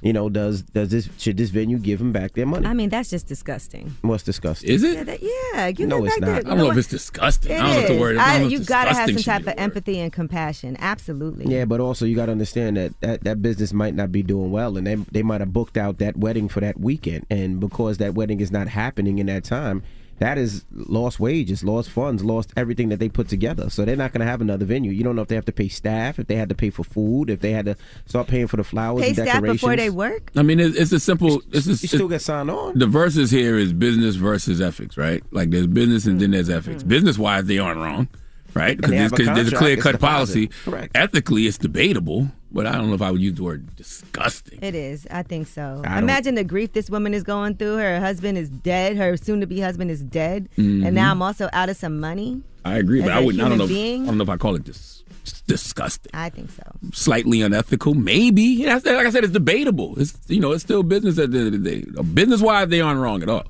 [SPEAKER 5] You know, does does this should this venue give them back their money?
[SPEAKER 6] I mean, that's just disgusting.
[SPEAKER 5] What's disgusting?
[SPEAKER 4] Is it?
[SPEAKER 6] Yeah, that- yeah, give
[SPEAKER 5] No,
[SPEAKER 6] them
[SPEAKER 5] it's not.
[SPEAKER 6] their-
[SPEAKER 5] I don't know if it's disgusting.
[SPEAKER 6] It
[SPEAKER 5] I don't know what the
[SPEAKER 6] is.
[SPEAKER 5] word- I don't
[SPEAKER 6] you gotta have some type of empathy and compassion. Absolutely.
[SPEAKER 5] Yeah, but also you got to understand that, that that business might not be doing well, and they they might have booked out that wedding for that weekend, and because that wedding is not happening in that time, that is lost wages, lost funds, lost everything that they put together. So they're not going to have another venue. You don't know if they have to pay staff, if they had to pay for food, if they had to start paying for the flowers
[SPEAKER 6] Pay
[SPEAKER 5] and
[SPEAKER 6] staff
[SPEAKER 5] decorations.
[SPEAKER 6] before they work.
[SPEAKER 4] I mean, it's, it's a simple. It's a,
[SPEAKER 5] You still get signed on.
[SPEAKER 4] The verses here is business versus ethics, right? Like there's business and then there's ethics. Mm-hmm. Business wise, they aren't wrong, right?
[SPEAKER 5] And they have a
[SPEAKER 4] there's, there's a clear cut policy.
[SPEAKER 5] Correct.
[SPEAKER 4] Ethically, it's debatable, but I don't know if I would use the word disgusting.
[SPEAKER 6] It is. I think so.
[SPEAKER 4] I
[SPEAKER 6] Imagine the grief this woman is going through. Her husband is dead. Her soon-to-be husband is dead,
[SPEAKER 4] Mhm.
[SPEAKER 6] and now I'm also out of some money.
[SPEAKER 4] I agree, but I wouldn't. I don't know.
[SPEAKER 6] human
[SPEAKER 4] If,
[SPEAKER 6] being?
[SPEAKER 4] I don't know if I call it dis, disgusting.
[SPEAKER 6] I think so.
[SPEAKER 4] Slightly unethical, maybe. Like I said, it's debatable. It's you know, it's still business at the end of the day. Business wise, they aren't wrong at all.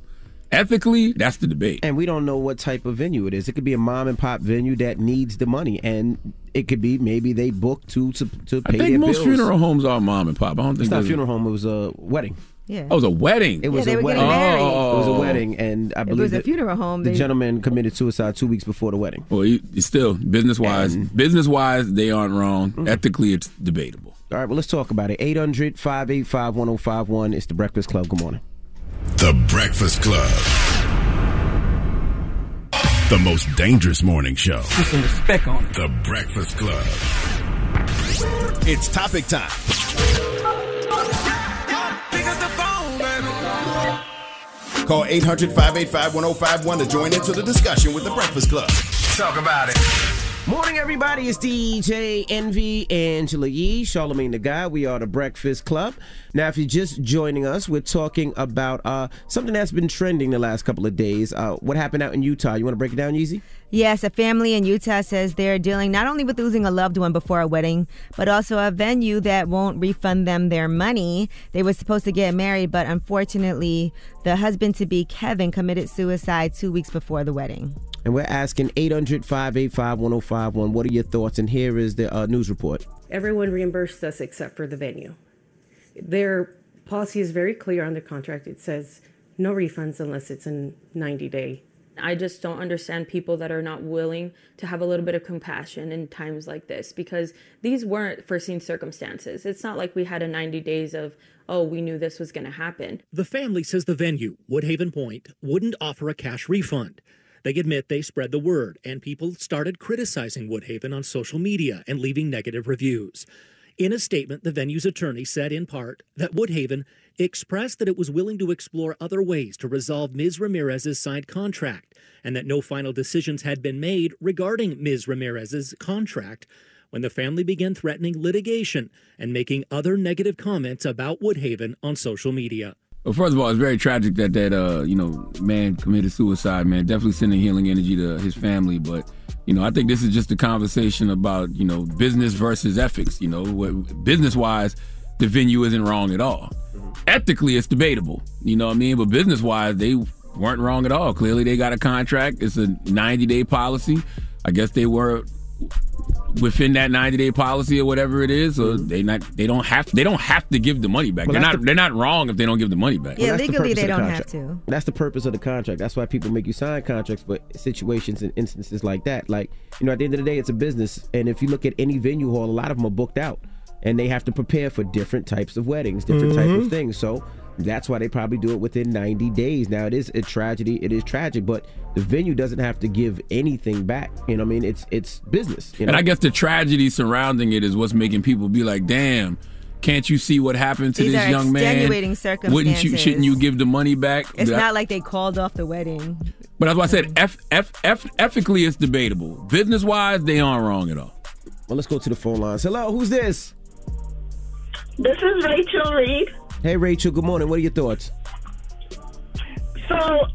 [SPEAKER 4] Ethically, that's the debate.
[SPEAKER 5] And we don't know what type of venue it is. It could be a mom and pop venue that needs the money, and it could be maybe they book to to, to
[SPEAKER 4] I
[SPEAKER 5] pay
[SPEAKER 4] think
[SPEAKER 5] their
[SPEAKER 4] most
[SPEAKER 5] bills.
[SPEAKER 4] funeral homes are mom and pop. I don't think
[SPEAKER 5] It's not a
[SPEAKER 4] there's-
[SPEAKER 5] funeral home. It was a wedding.
[SPEAKER 6] Yeah.
[SPEAKER 4] Oh, it was a wedding.
[SPEAKER 5] It was
[SPEAKER 6] they
[SPEAKER 5] a wedding.
[SPEAKER 6] getting married.
[SPEAKER 5] It was a
[SPEAKER 4] Oh.
[SPEAKER 5] wedding, and I
[SPEAKER 6] If it
[SPEAKER 5] believe
[SPEAKER 6] was a funeral home,
[SPEAKER 5] The
[SPEAKER 6] they-
[SPEAKER 5] gentleman committed suicide two weeks before the wedding.
[SPEAKER 4] Well, you, you still business wise, business wise, they aren't wrong. Mm-hmm. Ethically, it's debatable.
[SPEAKER 5] All right, well, let's talk about it. 800 585 1051. It's the Breakfast Club. Good morning.
[SPEAKER 11] The Breakfast Club. The most dangerous morning show.
[SPEAKER 23] Put some respect on it.
[SPEAKER 11] The Breakfast Club. It's topic time. Call 800 585 1051 to join into the discussion with The Breakfast Club.
[SPEAKER 9] Talk about it.
[SPEAKER 5] Morning, everybody. It's DJ Envy, Angela Yee, Charlamagne Tha God. We are the Breakfast Club. Now, if you're just joining us, we're talking about uh, something that's been trending the last couple of days. Uh, what happened out in Utah? You want to break it down, Yeezy?
[SPEAKER 6] Yes, a family in Utah says they're dealing not only with losing a loved one before a wedding, but also a venue that won't refund them their money. They were supposed to get married, but unfortunately, the husband to be, Kevin, committed suicide two weeks before the wedding.
[SPEAKER 5] And we're asking 800 585 1051. What are your thoughts? And here is the uh, news report.
[SPEAKER 20] Everyone reimbursed us except for the venue. Their policy is very clear on the contract. It says no refunds unless it's a 90 day.
[SPEAKER 21] I just don't understand people that are not willing to have a little bit of compassion in times like this because these weren't foreseen circumstances. It's not like we had a 90 days of, oh, we knew this was going to happen.
[SPEAKER 22] The family says the venue, Woodhaven Point, wouldn't offer a cash refund. They admit they spread the word, and people started criticizing Woodhaven on social media and leaving negative reviews. In a statement, the venue's attorney said in part that Woodhaven expressed that it was willing to explore other ways to resolve Ms. Ramirez's signed contract and that no final decisions had been made regarding Ms. Ramirez's contract when the family began threatening litigation and making other negative comments about Woodhaven on social media.
[SPEAKER 4] Well, first of all, it's very tragic that that uh, you know man committed suicide. Man, definitely sending healing energy to his family. But you know, I think this is just a conversation about you know business versus ethics. You know, business wise, the venue isn't wrong at all. Mm-hmm. Ethically, it's debatable. You know what I mean? But business wise, they weren't wrong at all. Clearly, they got a contract. It's a 90 day policy. I guess they were within that 90 day policy or whatever it is, or mm-hmm. they not they don't have they don't have to give the money back.
[SPEAKER 5] Well,
[SPEAKER 4] they're not
[SPEAKER 5] the-
[SPEAKER 4] they're not wrong if they don't give the money back.
[SPEAKER 6] Yeah,
[SPEAKER 5] that's the
[SPEAKER 6] legally
[SPEAKER 5] purpose
[SPEAKER 6] they
[SPEAKER 5] the
[SPEAKER 6] don't have to.
[SPEAKER 5] That's the purpose of the contract. That's why people make you sign contracts for situations and instances like that. Like, you know, at the end of the day, it's a business. And if you look at any venue hall, a lot of them are booked out. And they have to prepare for different types of weddings, different type of
[SPEAKER 24] Mhm.
[SPEAKER 5] things. So that's why they probably do it within 90 days. Now, it is a tragedy. It is tragic, but the venue doesn't have to give anything back. You know what I mean? It's it's business. You know?
[SPEAKER 4] And I guess the tragedy surrounding it is what's making people be like, "Damn, can't you see what happened to
[SPEAKER 6] These
[SPEAKER 4] this
[SPEAKER 6] are
[SPEAKER 4] young man?
[SPEAKER 6] extenuating
[SPEAKER 4] Wouldn't you? Shouldn't you give the money back?"
[SPEAKER 6] It's
[SPEAKER 4] But I-
[SPEAKER 6] not like they called off the wedding.
[SPEAKER 4] But as I said, F, F, F, ethically, it's debatable. Business wise, they aren't wrong at all.
[SPEAKER 5] Well, let's go to the phone lines. Hello, who's this?
[SPEAKER 24] This is Rachel Reed.
[SPEAKER 5] Hey, Rachel. Good morning. What are your thoughts?
[SPEAKER 24] So,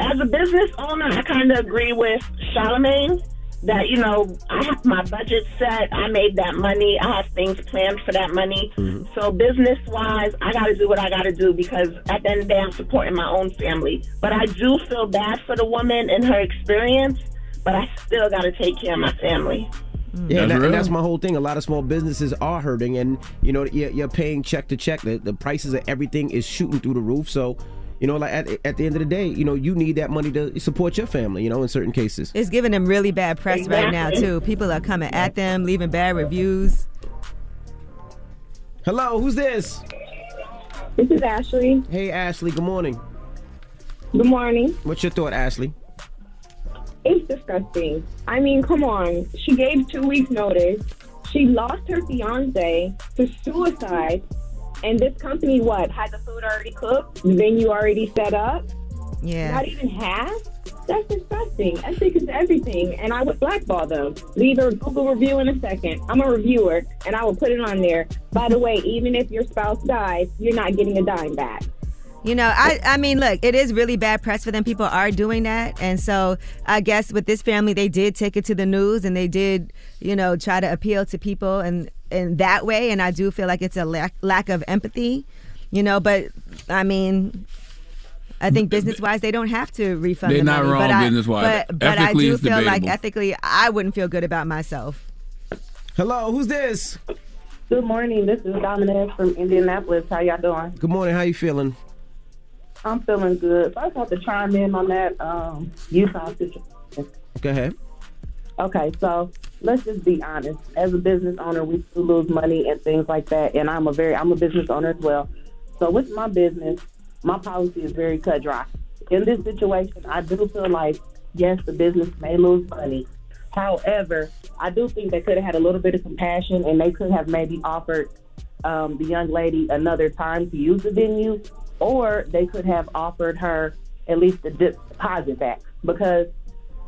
[SPEAKER 24] as a business owner, I kind of agree with Charlamagne that, you know, I have my budget set. I made that money. I have things planned for that money. Mm-hmm. So, business wise, I got to do what I got to do because at the end of the day, I'm supporting my own family. But I do feel bad for the woman and her experience, but I still got to take care of my family.
[SPEAKER 5] Yeah, and,
[SPEAKER 4] That's
[SPEAKER 5] that- and that's my whole thing. A lot of small businesses are hurting, and you know you're, you're paying check to check. The, the prices of everything is shooting through the roof. So, you know, like at, at the end of the day, you know, you need that money to support your family. You know, in certain cases.
[SPEAKER 6] It's giving them really bad press right now too. People are coming at them, leaving bad reviews.
[SPEAKER 5] Hello, who's this?
[SPEAKER 14] This is Ashley.
[SPEAKER 5] Hey, Ashley. Good morning.
[SPEAKER 14] Good morning.
[SPEAKER 5] What's your thought, Ashley?
[SPEAKER 14] It's disgusting. I mean, come on. She gave two weeks' notice. She lost her fiance to suicide. And this company, what, had the food already cooked? The venue already set up?
[SPEAKER 6] Yeah.
[SPEAKER 14] Not even half? That's disgusting. I think it's everything. And I would blackball them. Leave a Google review in a second. I'm a reviewer, and I will put it on there. By the way, even if your spouse dies, you're not getting a dime back.
[SPEAKER 6] You know, I I mean, look, it is really bad press for them. People are doing that, and so I guess with this family, they did take it to the news, and they did, you know, try to appeal to people, and in that way. And I do feel like it's a lack lack of empathy, you know. But I mean. I think business wise, they don't have to refund.
[SPEAKER 4] They're
[SPEAKER 6] the
[SPEAKER 4] not
[SPEAKER 6] money,
[SPEAKER 4] wrong
[SPEAKER 6] but I-
[SPEAKER 4] business-wise.
[SPEAKER 6] But, but I do
[SPEAKER 4] it's
[SPEAKER 6] feel like ethically, I wouldn't feel good about myself.
[SPEAKER 5] Hello, who's this?
[SPEAKER 14] Good morning. This is Dominic from Indianapolis. How y'all doing?
[SPEAKER 5] Good morning. How you feeling?
[SPEAKER 14] I'm feeling good. So I just want to chime in on that um, Utah situation.
[SPEAKER 5] Go ahead.
[SPEAKER 14] Okay, so let's just be honest. As a business owner, we do lose money and things like that. And I'm a very I'm a business owner as well. So with my business, my policy is very cut dry. In this situation, I do feel like yes, the business may lose money. However, I do think they could have had a little bit of compassion and they could have maybe offered um, the young lady another time to use the venue, or they could have offered her at least the de- deposit back because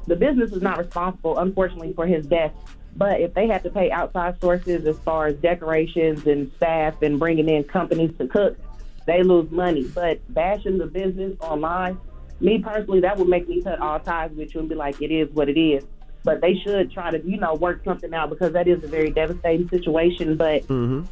[SPEAKER 14] the business is not responsible, unfortunately, for his death. But if they had to pay outside sources as far as decorations and staff and bringing in companies to cook, they lose money. But bashing the business online, me personally, that would make me cut all ties with you and be like, it is what it is. But they should try to, you know, work something out because that is a very devastating situation. But
[SPEAKER 5] Mm-hmm.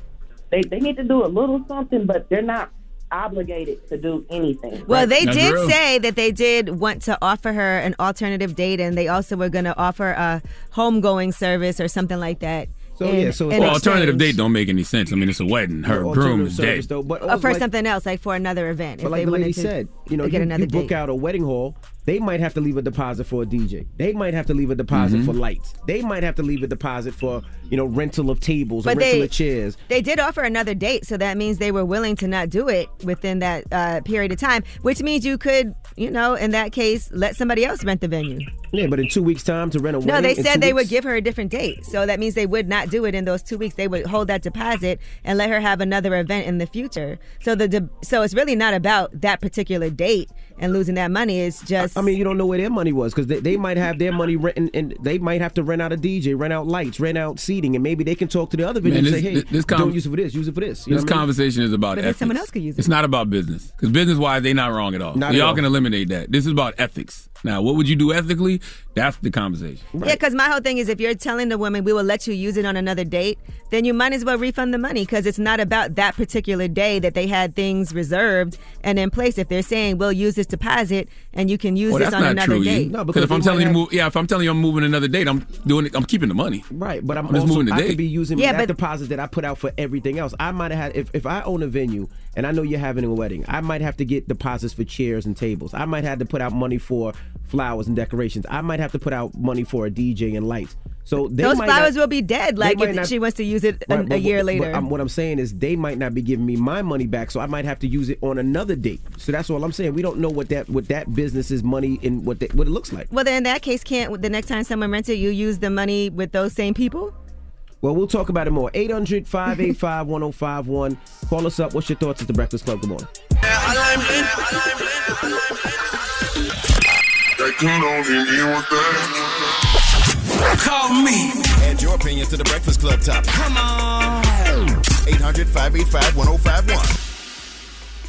[SPEAKER 14] they, they need to do a little something, but they're not obligated to do anything.
[SPEAKER 6] Well, they did say that they did want to offer her an alternative date, and they also were going to offer a homegoing service or something like that
[SPEAKER 5] So
[SPEAKER 6] in-
[SPEAKER 5] yeah, so
[SPEAKER 4] well, alternative
[SPEAKER 6] exchange.
[SPEAKER 4] date don't make any sense. I mean, it's a wedding. Her
[SPEAKER 5] Well,
[SPEAKER 4] groom is dead.
[SPEAKER 5] though, but
[SPEAKER 6] Or
[SPEAKER 5] also,
[SPEAKER 6] for
[SPEAKER 5] like-
[SPEAKER 6] something else, like for another event.
[SPEAKER 5] But
[SPEAKER 6] if
[SPEAKER 5] like
[SPEAKER 6] they
[SPEAKER 5] the lady
[SPEAKER 6] to
[SPEAKER 5] said, you know,
[SPEAKER 6] get
[SPEAKER 5] you,
[SPEAKER 6] another
[SPEAKER 5] you book
[SPEAKER 6] date.
[SPEAKER 5] out a wedding hall, they might have to leave a deposit for a DJ. They might have to leave a deposit
[SPEAKER 4] Mhm.
[SPEAKER 5] for lights. They might have to leave a deposit for, you know, rental of tables or
[SPEAKER 6] But
[SPEAKER 5] rental
[SPEAKER 6] they-
[SPEAKER 5] of chairs.
[SPEAKER 6] They did offer another date, so that means they were willing to not do it within that uh, period of time, which means you could, you know, in that case, let somebody else rent the venue.
[SPEAKER 5] Yeah, but in two weeks' time to rent a
[SPEAKER 6] No, they said they would give her a different date. So that means they would not do it in those two weeks. They would hold that deposit and let her have another event in the future. So the de- so it's really not about that particular date and losing that money. is just
[SPEAKER 5] I mean, you don't know where their money was because they, they might have their money renting and they might have to rent out a DJ, rent out lights, rent out seating, and maybe they can talk to the other
[SPEAKER 4] Man,
[SPEAKER 5] venues and say, hey,
[SPEAKER 4] this- this con-
[SPEAKER 5] don't use it for this, use it for this. You
[SPEAKER 4] This
[SPEAKER 5] know what I mean?
[SPEAKER 4] conversation is about
[SPEAKER 6] But
[SPEAKER 4] ethics.
[SPEAKER 6] someone else could use it.
[SPEAKER 4] It's not about business because business wise, they're not wrong at all.
[SPEAKER 5] Not
[SPEAKER 4] So
[SPEAKER 5] at
[SPEAKER 4] y'all
[SPEAKER 5] all.
[SPEAKER 4] can eliminate that. This is about ethics. Now, what would you do ethically? That's the conversation.
[SPEAKER 6] Yeah, because my whole thing is if you're telling the woman we will let you use it on another date, then you might as well refund the money because it's not about that particular day that they had things reserved and in place. If they're saying we'll use this deposit and you can use
[SPEAKER 4] Well,
[SPEAKER 6] this
[SPEAKER 4] that's
[SPEAKER 6] on
[SPEAKER 4] not
[SPEAKER 6] another
[SPEAKER 4] true.
[SPEAKER 6] date.
[SPEAKER 4] You. because if I'm telling you, to move, yeah, if I'm telling you I'm moving another date, I'm doing it. I'm keeping the money.
[SPEAKER 5] Right, but I'm,
[SPEAKER 4] I'm just
[SPEAKER 5] also
[SPEAKER 4] moving the
[SPEAKER 5] I
[SPEAKER 4] date.
[SPEAKER 5] could be using
[SPEAKER 6] Yeah,
[SPEAKER 5] that
[SPEAKER 6] but-
[SPEAKER 5] deposit that I put out for everything else. I might have had if, if I own a venue and I know you're having a wedding, I might have to get deposits for chairs and tables. I might have to put out money for flowers and decorations. I might have to put out money for a DJ and lights. So they
[SPEAKER 6] Those flowers
[SPEAKER 5] not-
[SPEAKER 6] will be dead. Like if
[SPEAKER 5] not-
[SPEAKER 6] she wants to use it a,
[SPEAKER 5] Right,
[SPEAKER 6] a
[SPEAKER 5] but-
[SPEAKER 6] year
[SPEAKER 5] but-
[SPEAKER 6] later.
[SPEAKER 5] But I'm, what I'm saying is they might not be giving me my money back, so I might have to use it on another date. So that's all I'm saying. We don't know what that what that business's money and what that, what it looks like.
[SPEAKER 6] well, then in that case, can't the next time someone rents it, you use the money with those same people?
[SPEAKER 5] Well, we'll talk about it more. 800 585 1051. Call us up. What's your thoughts at the Breakfast Club? Good morning.
[SPEAKER 9] Call me.
[SPEAKER 11] Add your opinion to the Breakfast Club topic.
[SPEAKER 9] Come on.
[SPEAKER 11] 800 585 1051.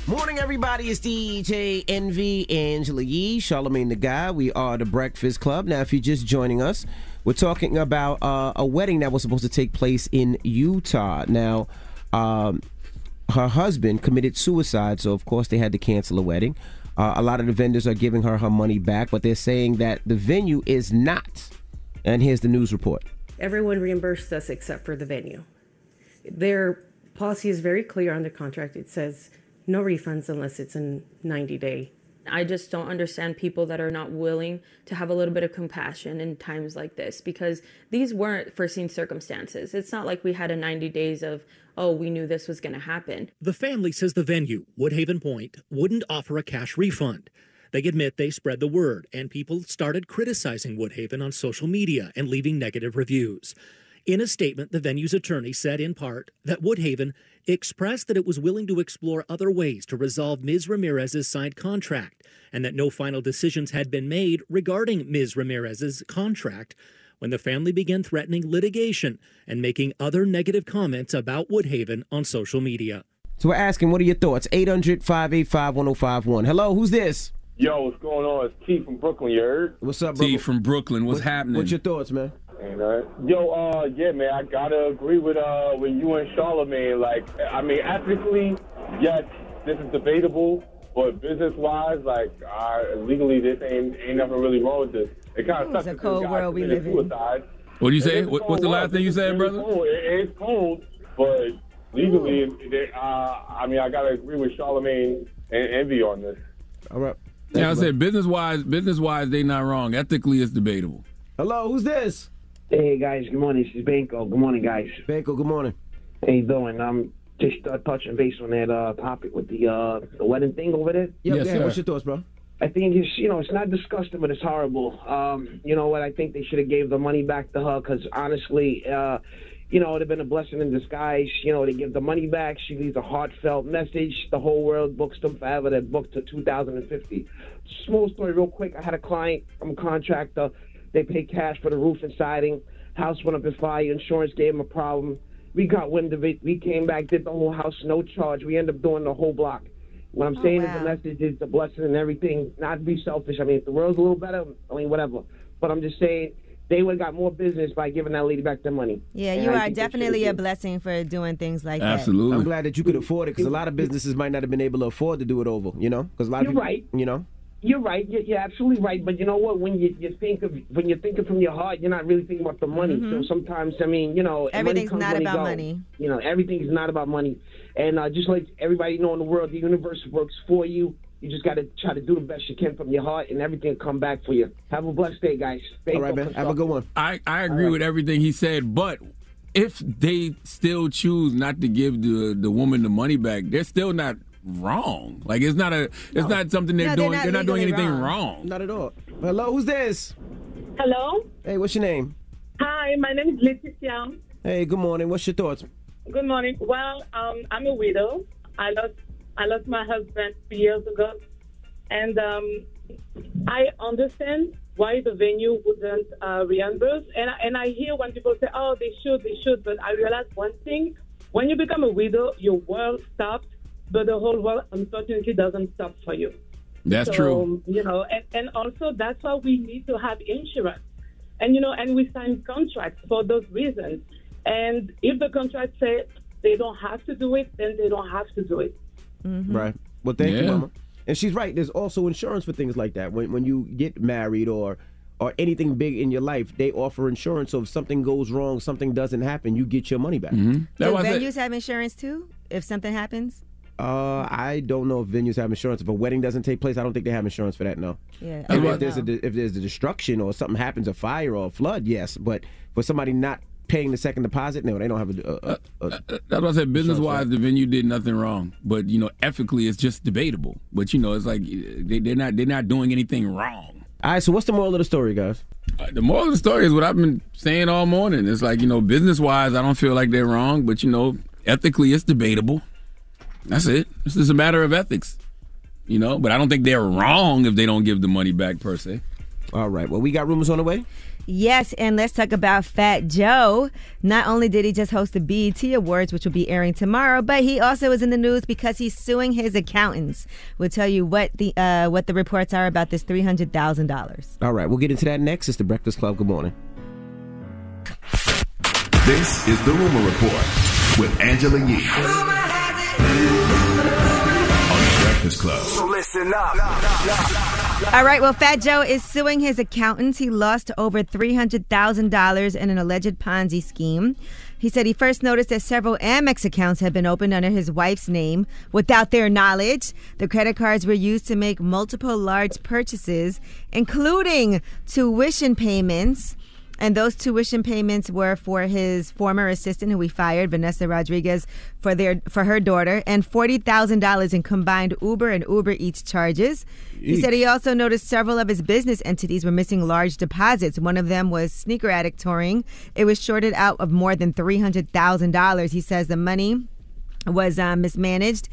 [SPEAKER 5] Morning, everybody. It's DJ Envy, Angela Yee, Charlamagne Tha God. We are the Breakfast Club. Now, if you're just joining us, we're talking about uh, a wedding that was supposed to take place in Utah. Now, um, her husband committed suicide, so of course they had to cancel the wedding. Uh, a lot of the vendors are giving her her money back, but they're saying that the venue is not. And here's the news report.
[SPEAKER 20] Everyone reimbursed us except for the venue. Their policy is very clear on the contract. It says no refunds unless it's a 90 day.
[SPEAKER 21] I just don't understand people that are not willing to have a little bit of compassion in times like this because these weren't foreseen circumstances. It's not like we had a 90 days of, oh, we knew this was going to happen.
[SPEAKER 22] The family says the venue, Woodhaven Point, wouldn't offer a cash refund. They admit they spread the word, and people started criticizing Woodhaven on social media and leaving negative reviews. In a statement, the venue's attorney said in part that Woodhaven expressed that it was willing to explore other ways to resolve Ms. Ramirez's signed contract and that no final decisions had been made regarding Ms. Ramirez's contract when the family began threatening litigation and making other negative comments about Woodhaven on social media.
[SPEAKER 5] So we're asking, what are your thoughts? 800 585 1051. Hello, who's this?
[SPEAKER 25] Yo, what's going on? It's T from Brooklyn, you heard?
[SPEAKER 5] What's up, bro?
[SPEAKER 4] T from Brooklyn. What's happening?
[SPEAKER 5] What's your thoughts, man?
[SPEAKER 25] Ain't Yo, uh, yeah, man, I gotta agree with uh with you and Charlamagne. Like, I mean, ethically, yes, this is debatable, but business wise, like, uh, legally, this ain't ain't nothing really wrong with this. It kind of sucks.
[SPEAKER 6] a
[SPEAKER 25] that this
[SPEAKER 6] cold
[SPEAKER 25] guy
[SPEAKER 6] world we
[SPEAKER 25] committed
[SPEAKER 6] live in.
[SPEAKER 25] suicide.
[SPEAKER 4] What do you say? What- what's the last
[SPEAKER 25] world.
[SPEAKER 4] thing you said,
[SPEAKER 25] really
[SPEAKER 4] brother?
[SPEAKER 25] cold. It- it's cold, but legally, it, it, uh, I mean, I gotta agree with Charlamagne and Envy on this.
[SPEAKER 5] All right.
[SPEAKER 4] Yeah, I said business wise, business wise, they not wrong. Ethically, it's debatable.
[SPEAKER 5] Hello, who's this?
[SPEAKER 26] Hey guys, good morning. This is Banco. Good morning, guys.
[SPEAKER 5] Banco, good morning.
[SPEAKER 26] How you doing? I'm just uh, touching base on that uh, topic with the uh, the wedding thing over there.
[SPEAKER 5] Yep, Yes, yeah, what's your thoughts, bro?
[SPEAKER 26] I think it's you know it's not disgusting, but it's horrible. Um, you know what? I think they should have gave the money back to her because honestly, uh, you know it'd have been a blessing in disguise. You know they give the money back. She leaves a heartfelt message. The whole world books them forever. They're booked to 2050. Small story, real quick. I had a client. I'm a contractor. They pay cash for the roof and siding. House went up in fire. Insurance gave them a problem. We got wind of it. We came back, did the whole house, no charge. We ended up doing the whole block. What I'm oh, saying is the message is the blessing and everything. Not to be selfish. I mean, if the world's a little better, I mean, whatever. But I'm just saying they would have got more business by giving that lady back their money.
[SPEAKER 6] Yeah,
[SPEAKER 26] And
[SPEAKER 6] you
[SPEAKER 26] I
[SPEAKER 6] are definitely a blessing for doing things like that.
[SPEAKER 4] Absolutely.
[SPEAKER 5] I'm glad that you could afford it because a lot of businesses might not have been able to afford to do it over, you know? Because a lot of
[SPEAKER 26] You're
[SPEAKER 5] people,
[SPEAKER 26] right.
[SPEAKER 5] you know?
[SPEAKER 26] You're right. You're, you're absolutely right. But you know what? When you, you think of when you're thinking from your heart, you're not really thinking about the money.
[SPEAKER 6] Mhm.
[SPEAKER 26] So sometimes, I mean, you know, money
[SPEAKER 6] Everything's
[SPEAKER 26] comes,
[SPEAKER 6] not
[SPEAKER 26] money
[SPEAKER 6] about
[SPEAKER 26] goes.
[SPEAKER 6] money.
[SPEAKER 26] You know, everything's not about money. And uh, just like everybody know in the world, the universe works for you. You just got to try to do the best you can from your heart, and everything will come back for you. Have a blessed day, guys. Stay
[SPEAKER 5] All right, man. Have a good one.
[SPEAKER 4] I, I agree with everything he said, but if they still choose not to give the the woman the money back, they're still not wrong. Like it's not a it's not something they're
[SPEAKER 5] No, they're
[SPEAKER 4] doing.
[SPEAKER 5] not
[SPEAKER 4] They're not doing anything
[SPEAKER 5] wrong.
[SPEAKER 4] wrong.
[SPEAKER 5] Not at all. Hello, who's this?
[SPEAKER 27] Hello.
[SPEAKER 5] Hey, what's your name?
[SPEAKER 27] Hi, my name is Leticia.
[SPEAKER 5] Hey, good morning. What's your thoughts?
[SPEAKER 27] Good morning. Well, um, I'm a widow. I lost I lost my husband two years ago, and um, I understand why the venue wouldn't uh, reimburse. And I, and I hear when people say, "Oh, they should, they should," but I realize one thing: when you become a widow, your world stops, but the whole world unfortunately doesn't stop for you.
[SPEAKER 4] That's
[SPEAKER 27] So,
[SPEAKER 4] true.
[SPEAKER 27] You know, and, and also that's why we need to have insurance. And, you know, and we sign contracts for those reasons. And if the contract says they don't have to do it, then they don't have to do it.
[SPEAKER 5] Right. Well, thank you, Mama. And she's right. There's also insurance for things like that. When when you get married or or anything big in your life, they offer insurance. So if something goes wrong, something doesn't happen, you get your money back.
[SPEAKER 4] Mm-hmm.
[SPEAKER 6] Do venues have insurance too? If something happens?
[SPEAKER 5] Uh, I don't know if venues have insurance. If a wedding doesn't take place, I don't think they have insurance for that. No.
[SPEAKER 6] Yeah.
[SPEAKER 5] I mean, if there's a if there's a destruction or something happens, a fire or a flood, yes. But for somebody not paying the second deposit, no, they don't have a. a, a, a
[SPEAKER 4] That's what I said. Business wise, the venue did nothing wrong, but you know, ethically, it's just debatable. But you know, it's like they, they're not they're not doing anything wrong.
[SPEAKER 5] All right. So what's the moral of the story, guys?
[SPEAKER 4] Uh, The moral of the story is what I've been saying all morning. It's like you know, business wise, I don't feel like they're wrong, but you know, ethically, it's debatable. That's it. This is a matter of ethics, you know. But I don't think they're wrong if they don't give the money back per se.
[SPEAKER 5] All right. Well, we got rumors on the way.
[SPEAKER 6] Yes, and let's talk about Fat Joe. Not only did he just host the BET Awards, which will be airing tomorrow, but he also is in the news because he's suing his accountants. We'll tell you what the uh, what the reports are about this three hundred thousand dollars.
[SPEAKER 5] All right. We'll get into that next. It's the Breakfast Club. Good morning.
[SPEAKER 11] This is the Rumor Report with Angela Yee. On the Breakfast Club.
[SPEAKER 9] So listen up.
[SPEAKER 6] All right, well, Fat Joe is suing his accountants. He lost over $300,000 in an alleged Ponzi scheme. He said he first noticed that several Amex accounts had been opened under his wife's name without their knowledge. The credit cards were used to make multiple large purchases, including tuition payments. And those tuition payments were for his former assistant, who we fired, Vanessa Rodriguez, for their for her daughter, and forty thousand dollars in combined Uber and Uber Eats charges. He said he also noticed several of his business entities were missing large deposits. One of them was Sneaker Addict Touring. It was shorted out of more than three hundred thousand dollars. He says the money was uh, mismanaged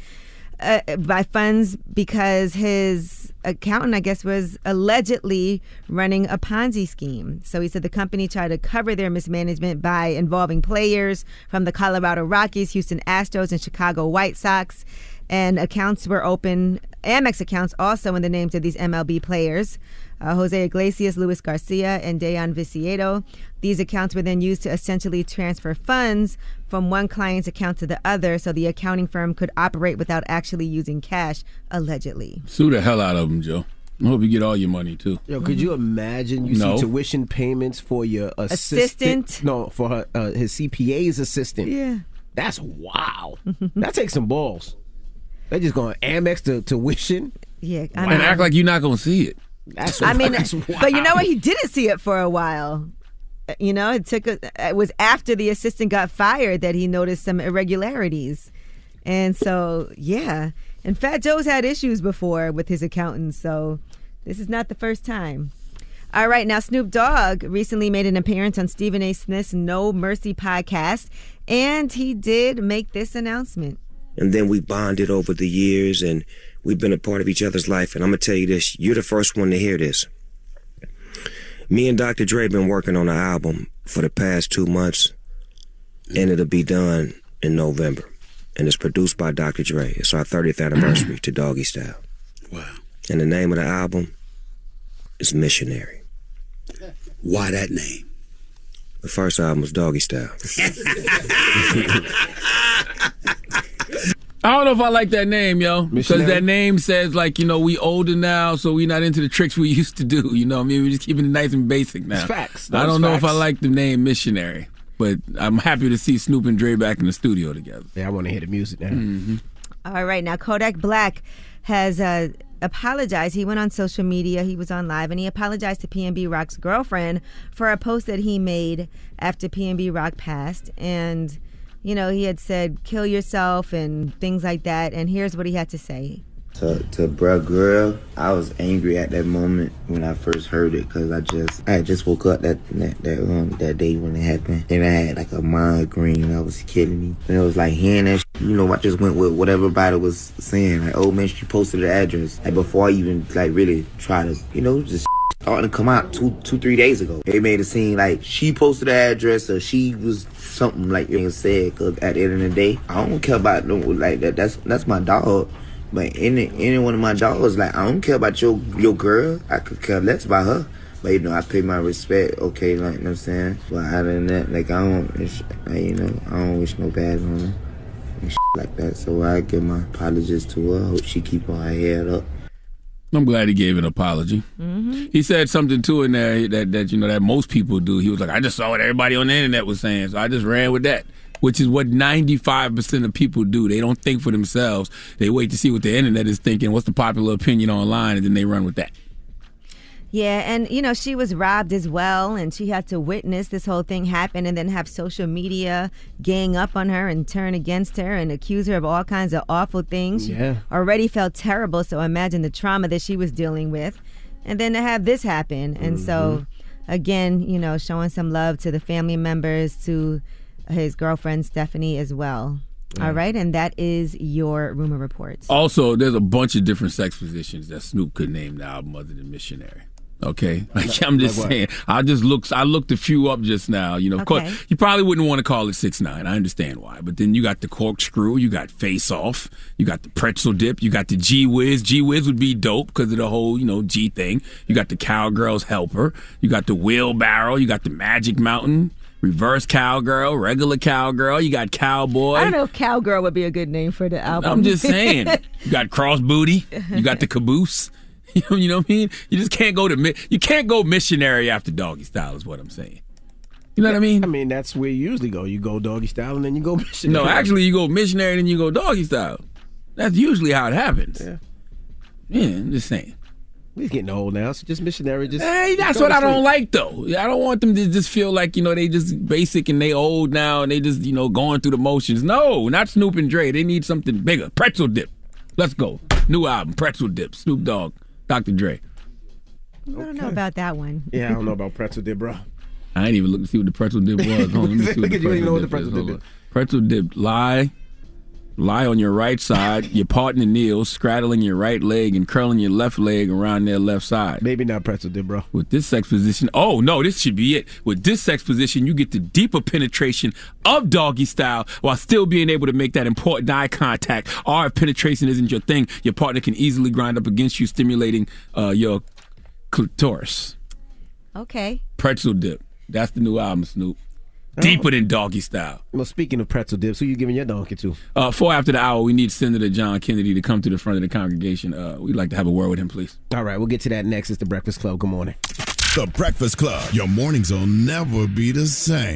[SPEAKER 6] uh, by funds because his accountant, I guess, was allegedly running a Ponzi scheme. So he said the company tried to cover their mismanagement by involving players from the Colorado Rockies, Houston Astros, and Chicago White Sox. And accounts were open, Amex accounts also in the names of these MLB players. Uh, Jose Iglesias, Luis Garcia, and Dayan Viciedo. These accounts were then used to essentially transfer funds from one client's account to the other so the accounting firm could operate without actually using cash, allegedly.
[SPEAKER 4] Sue the hell out of them, Joe. I hope you get all your money too.
[SPEAKER 5] Yo, could you imagine you
[SPEAKER 4] No.
[SPEAKER 5] see tuition payments for your assistant?
[SPEAKER 6] Assistant?
[SPEAKER 5] No, for her, uh, his CPA's assistant.
[SPEAKER 6] Yeah.
[SPEAKER 5] That's wow. that takes some balls. They just going Amex to tuition.
[SPEAKER 6] Yeah, I
[SPEAKER 4] and act like you're not gonna see it.
[SPEAKER 5] That's
[SPEAKER 6] I mean,
[SPEAKER 5] that's
[SPEAKER 6] but you know what? He didn't see it for a while. You know, it took a, it was after the assistant got fired that he noticed some irregularities, and so yeah. And Fat Joe's had issues before with his accountants, so this is not the first time. All right, now Snoop Dogg recently made an appearance on Stephen A. Smith's No Mercy podcast, and he did make this announcement.
[SPEAKER 28] And then we bonded over the years and we've been a part of each other's life. And i'm gonna tell you this you're the first one to hear this. Me and dr dre been working on an album for the past two months and it'll be done in november. And it's produced by dr dre. It's our 30th anniversary to doggy style.
[SPEAKER 29] Wow.
[SPEAKER 28] and the name of the album is missionary.
[SPEAKER 29] Why that name?
[SPEAKER 28] the first album was doggy style
[SPEAKER 4] I don't know if I like that name, yo, because that name says like you know we older now, so we not into the tricks we used to do. You know, what I mean, we're just keeping it nice and basic now.
[SPEAKER 5] It's facts.
[SPEAKER 4] I don't know if I like the name missionary, but I'm happy to see Snoop and Dre back in the studio together.
[SPEAKER 5] Yeah, I want to hear the music now.
[SPEAKER 4] Mm-hmm.
[SPEAKER 6] All right, now Kodak Black has uh, apologized. He went on social media, he was on live, and he apologized to PNB Rock's girlfriend for a post that he made after PNB Rock passed. And, you know, he had said, kill yourself and things like that. And here's what he had to say.
[SPEAKER 30] To, to bruh girl, I was angry at that moment when I first heard it because I just I just woke up that that that, um, that day when it happened and I had like a migraine I was killing me and it was like hearing that sh- you know I just went with what everybody was saying like oh man she posted the address like before I even like really try to you know just starting to come out two two three days ago it made it seem like she posted the address or she was something like you said because at the end of the day I don't care about no like that that's that's my dog. But any any one of my dogs, like I don't care about your your girl. I could care less about her. But you know, I pay my respect. Okay, like you know what I'm saying. But other than that, like I don't, like, you know, I don't wish no bad on her and like that. So I give my apologies to her. Hope she keep her head up.
[SPEAKER 4] I'm glad he gave an apology. Mm-hmm. He said something too in there that, that you know that most people do. He was like, I just saw what everybody on the internet was saying, so I just ran with that. Which is what 95% of people do. They don't think for themselves. They wait to see what the internet is thinking, what's the popular opinion online, and then they run with that.
[SPEAKER 6] Yeah, and you know, she was robbed as well, and she had to witness this whole thing happen and then have social media gang up on her and turn against her and accuse her of all kinds of awful things. She
[SPEAKER 5] Yeah.
[SPEAKER 6] already felt terrible, so imagine the trauma that she was dealing with. And then to have this happen. And so, mm-hmm. again, you know, showing some love to the family members, to his girlfriend, Stephanie, as well. All right, and that is your rumor reports.
[SPEAKER 4] Also, there's a bunch of different sex positions that Snoop could name the album other than missionary. Okay, like I'm just
[SPEAKER 5] like
[SPEAKER 4] saying. I just looked. I looked a few up just now. You know, of
[SPEAKER 6] Okay.
[SPEAKER 4] course, you probably wouldn't want to call it six nine. I understand why, but then you got the corkscrew, you got face off, you got the pretzel dip, you got the G whiz. G whiz would be dope because of the whole you know G thing. You got the cowgirl's helper, you got the wheelbarrow, you got the magic mountain. Reverse cowgirl, regular cowgirl. You got cowboy.
[SPEAKER 6] I don't know if Cowgirl would be a good name for the album.
[SPEAKER 4] I'm just saying. you got cross booty. You got the caboose. You know, what I mean? You just can't go to mi- you can't go missionary after doggy style is what I'm saying. You know what I mean?
[SPEAKER 5] I mean, that's where you usually go. You go doggy style and then you go missionary.
[SPEAKER 4] No, actually you go missionary and then you go doggy style. That's usually how it happens.
[SPEAKER 5] Yeah.
[SPEAKER 4] Yeah, I'm just saying.
[SPEAKER 5] He's getting old now, so just missionary. Just
[SPEAKER 4] Hey, that's what I don't like though. I don't want them to just feel like, you know, they just basic and they old now and they just, you know, going through the motions. No, not Snoop and Dre. They need something bigger. Pretzel dip. Let's go. New album, Pretzel Dip, Snoop Dogg, Dr. Dre.
[SPEAKER 6] I don't know about that one.
[SPEAKER 5] Yeah, I don't know about pretzel dip, bro.
[SPEAKER 4] I ain't even look to see what the pretzel dip was. Hold on, let me see what
[SPEAKER 5] Look
[SPEAKER 4] the
[SPEAKER 5] at you, you know what the
[SPEAKER 4] pretzel
[SPEAKER 5] pretzel
[SPEAKER 4] dip
[SPEAKER 5] dip
[SPEAKER 4] is. Pretzel dip, lie, lie on your right side. Your partner kneels, straddling your right leg and curling your left leg around their left side.
[SPEAKER 5] Maybe not pretzel dip, bro.
[SPEAKER 4] With this sex position, oh no, this should be it. With this sex position, you get the deeper penetration of doggy style while still being able to make that important eye contact. Or if penetration isn't your thing, your partner can easily grind up against you, stimulating uh, your clitoris.
[SPEAKER 6] Okay.
[SPEAKER 4] Pretzel dip. That's the new album, Snoop. Deeper than doggy style.
[SPEAKER 5] Well, speaking of pretzel dips, who you giving your donkey to?
[SPEAKER 4] Uh, four after the hour, we need Senator John Kennedy to come to the front of the congregation. Uh, we'd like to have a word with him, please.
[SPEAKER 5] All right, we'll get to that next. It's the Breakfast Club. Good morning.
[SPEAKER 11] The Breakfast Club. Your mornings will never be the same.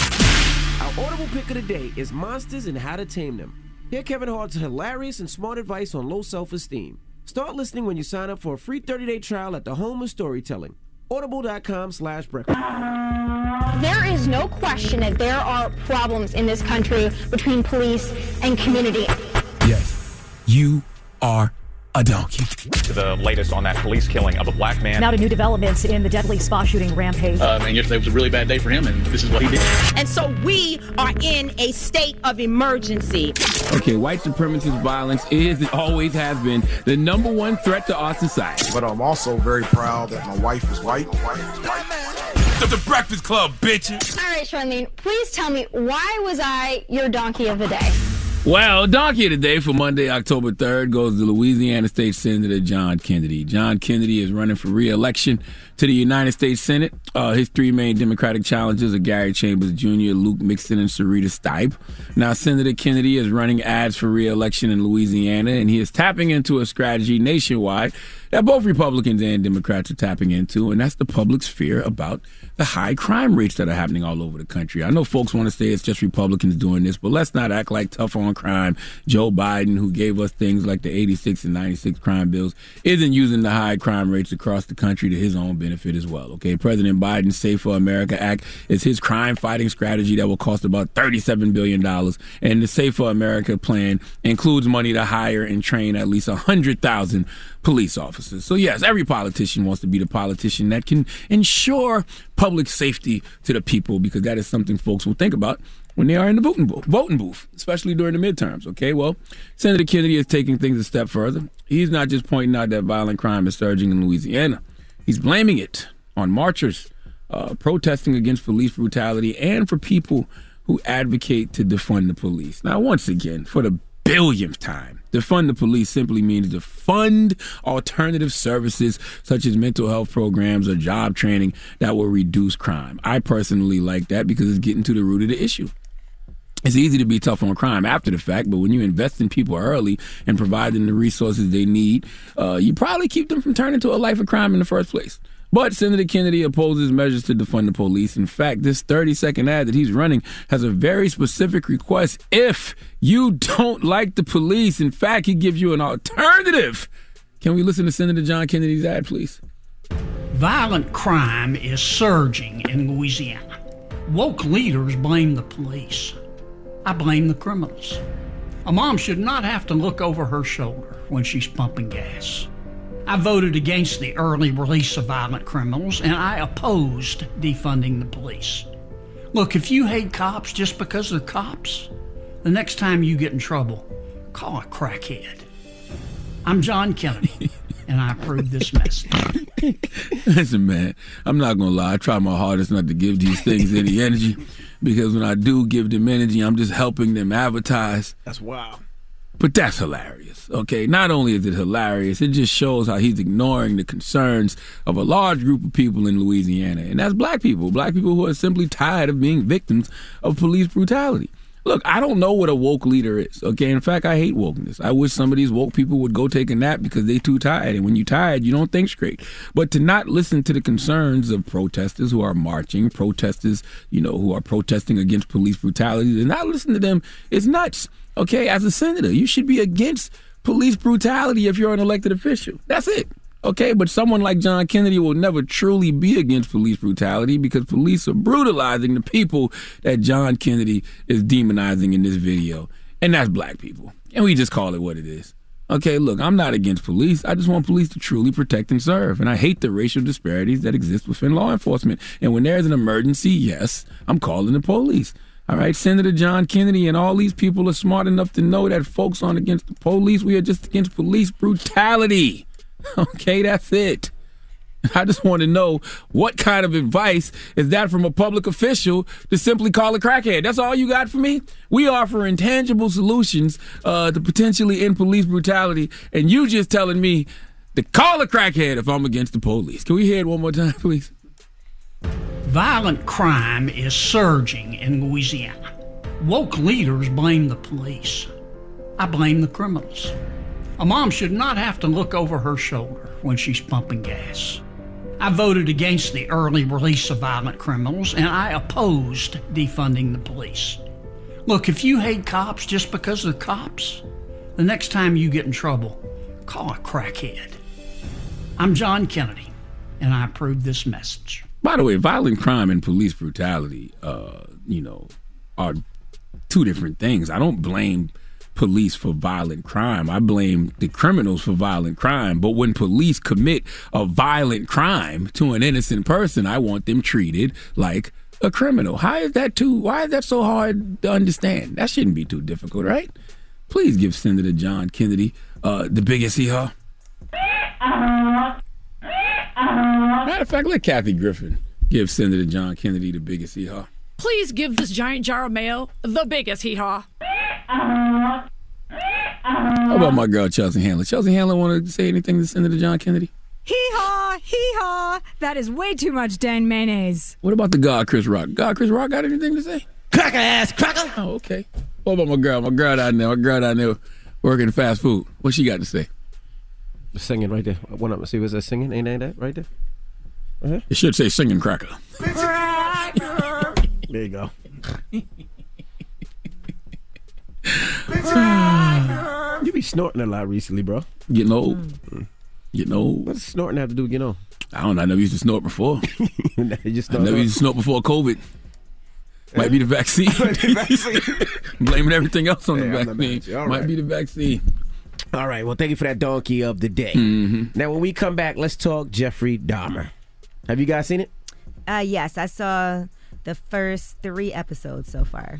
[SPEAKER 5] Our audible pick of the day is Monsters and How to Tame Them. Hear Kevin Hart's hilarious and smart advice on low self esteem. Start listening when you sign up for a free 30 day trial at the home of storytelling. Audible.com slash breakfast.
[SPEAKER 31] There is no question that there are problems in this country between police and community.
[SPEAKER 9] Yes, you are a donkey.
[SPEAKER 32] to the latest on that police killing of a black man.
[SPEAKER 23] Now to new developments in the deadly spa shooting rampage.
[SPEAKER 32] Um, and yesterday was a really bad day for him, and this is what he did.
[SPEAKER 33] And so we are in a state of emergency.
[SPEAKER 4] Okay, white supremacist violence is and always has been the number one threat to our society.
[SPEAKER 34] But I'm also very proud that my wife is white.
[SPEAKER 9] The, the Breakfast Club, bitches.
[SPEAKER 31] All right, Charlene, please tell me why was I your donkey of the day?
[SPEAKER 4] Well, donkey of the day for Monday, October 3rd goes to Louisiana State Senator John Kennedy. John Kennedy is running for re-election to the United States Senate. Uh, his three main Democratic challengers are Gary Chambers Jr., Luke Mixon, and Syrita Steib. Now, Senator Kennedy is running ads for re-election in Louisiana, and he is tapping into a strategy nationwide that both Republicans and Democrats are tapping into, and that's the public's fear about the high crime rates that are happening all over the country. I know folks want to say it's just Republicans doing this, but let's not act like tough on crime. Joe Biden, who gave us things like the 86 and 96 crime bills, isn't using the high crime rates across the country to his own benefit as well. Okay, President Biden's Safer America Act is his crime fighting strategy that will cost about $37 billion, and the Safer America plan includes money to hire and train at least 100,000 police officers. So, yes, every politician wants to be the politician that can ensure public safety to the people because that is something folks will think about when they are in the voting booth, voting booth, especially during the midterms. Okay, well, Senator Kennedy is taking things a step further. He's not just pointing out that violent crime is surging in Louisiana; he's blaming it on marchers uh, protesting against police brutality and for people who advocate to defund the police. Now, once again, for the billionth time. Defund the police simply means to fund alternative services such as mental health programs or job training that will reduce crime. I personally like that because it's getting to the root of the issue. It's easy to be tough on crime after the fact, but when you invest in people early and provide them the resources they need, uh, you probably keep them from turning to a life of crime in the first place. But Senator Kennedy opposes measures to defund the police. In fact, this 30 second ad that he's running has a very specific request. If you don't like the police, in fact, he gives you an alternative. Can we listen to Senator John Kennedy's ad, please?
[SPEAKER 35] Violent crime is surging in Louisiana. Woke leaders blame the police. I blame the criminals. A mom should not have to look over her shoulder when she's pumping gas. I voted against the early release of violent criminals and I opposed defunding the police. Look, if you hate cops just because they're cops, the next time you get in trouble, call a crackhead. I'm John Kennedy, and I approve this message.
[SPEAKER 4] Listen, man, I'm not gonna lie. I try my hardest not to give these things any energy because when I do give them energy, I'm just helping them advertise.
[SPEAKER 5] That's wild.
[SPEAKER 4] But that's hilarious. Okay, not only is it hilarious, it just shows how he's ignoring the concerns of a large group of people in Louisiana, and that's black people, black people who are simply tired of being victims of police brutality. Look, I don't know what a woke leader is. Okay, in fact, I hate wokeness. I wish some of these woke people would go take a nap because they too tired. And when you're tired, you don't think straight. But to not listen to the concerns of protesters who are marching, protesters, you know, who are protesting against police brutality, and not listen to them is nuts. Okay, as a senator, you should be against police brutality if you're an elected official. That's it. Okay, but someone like John Kennedy will never truly be against police brutality because police are brutalizing the people that John Kennedy is demonizing in this video. And that's black people. And we just call it what it is. Okay, look, I'm not against police. I just want police to truly protect and serve. And I hate the racial disparities that exist within law enforcement. And when there's an emergency, yes, I'm calling the police. All right, Senator John Kennedy and all these people are smart enough to know that folks aren't against the police. We are just against police brutality. Okay, that's it. I just want to know what kind of advice is that from a public official to simply call a crackhead? That's all you got for me? We offer intangible solutions uh, to potentially end police brutality, and you just telling me to call a crackhead if I'm against the police. Can we hear it one more time, please?
[SPEAKER 35] Violent crime is surging in Louisiana. Woke leaders blame the police. I blame the criminals. A mom should not have to look over her shoulder when she's pumping gas. I voted against the early release of violent criminals and I opposed defunding the police. Look, if you hate cops just because they're cops, the next time you get in trouble, call a crackhead. I'm John Kennedy, and I approve this message.
[SPEAKER 4] By the way, violent crime and police brutality, uh, you know, are two different things. I don't blame police for violent crime. I blame the criminals for violent crime. But when police commit a violent crime to an innocent person, I want them treated like a criminal. How is that too? Why is that so hard to understand? That shouldn't be too difficult, right? Please give Senator John Kennedy uh, the biggest hee haw. Uh-huh. Matter of fact, let Kathy Griffin give Senator John Kennedy the biggest hee haw.
[SPEAKER 36] Please give this giant jar of mayo the biggest hee haw.
[SPEAKER 4] How about my girl Chelsea Handler? Chelsea Handler want to say anything to Senator John Kennedy?
[SPEAKER 23] Hee haw, hee haw. That is way too much Dan mayonnaise.
[SPEAKER 4] What about the God Chris Rock? God Chris Rock got anything to say?
[SPEAKER 5] Cracker ass cracker.
[SPEAKER 4] Oh, okay. What about my girl? My girl down there. My girl down there working fast food. What she got to say?
[SPEAKER 5] Singing right there. One up. See, was that singing? Ain't that right there? Uh-huh.
[SPEAKER 4] It should say singing cracker.
[SPEAKER 5] There you go. you be snorting a lot recently, bro.
[SPEAKER 4] Getting old. Getting old.
[SPEAKER 5] What's snorting have to do with getting old?
[SPEAKER 4] I don't know. I never used to snort before.
[SPEAKER 5] you just
[SPEAKER 4] I never used to snort before COVID. Might be the vaccine. Blaming everything else on
[SPEAKER 5] Yeah,
[SPEAKER 4] the
[SPEAKER 5] I'm not mad
[SPEAKER 4] vaccine.
[SPEAKER 5] at you. All
[SPEAKER 4] Might
[SPEAKER 5] right.
[SPEAKER 4] be the vaccine.
[SPEAKER 5] All right. Well, thank you for that donkey of the day.
[SPEAKER 4] Mm-hmm.
[SPEAKER 5] Now, when we come back, let's talk Jeffrey Dahmer. Have you guys seen it?
[SPEAKER 6] Uh, yes, I saw the first three episodes so far.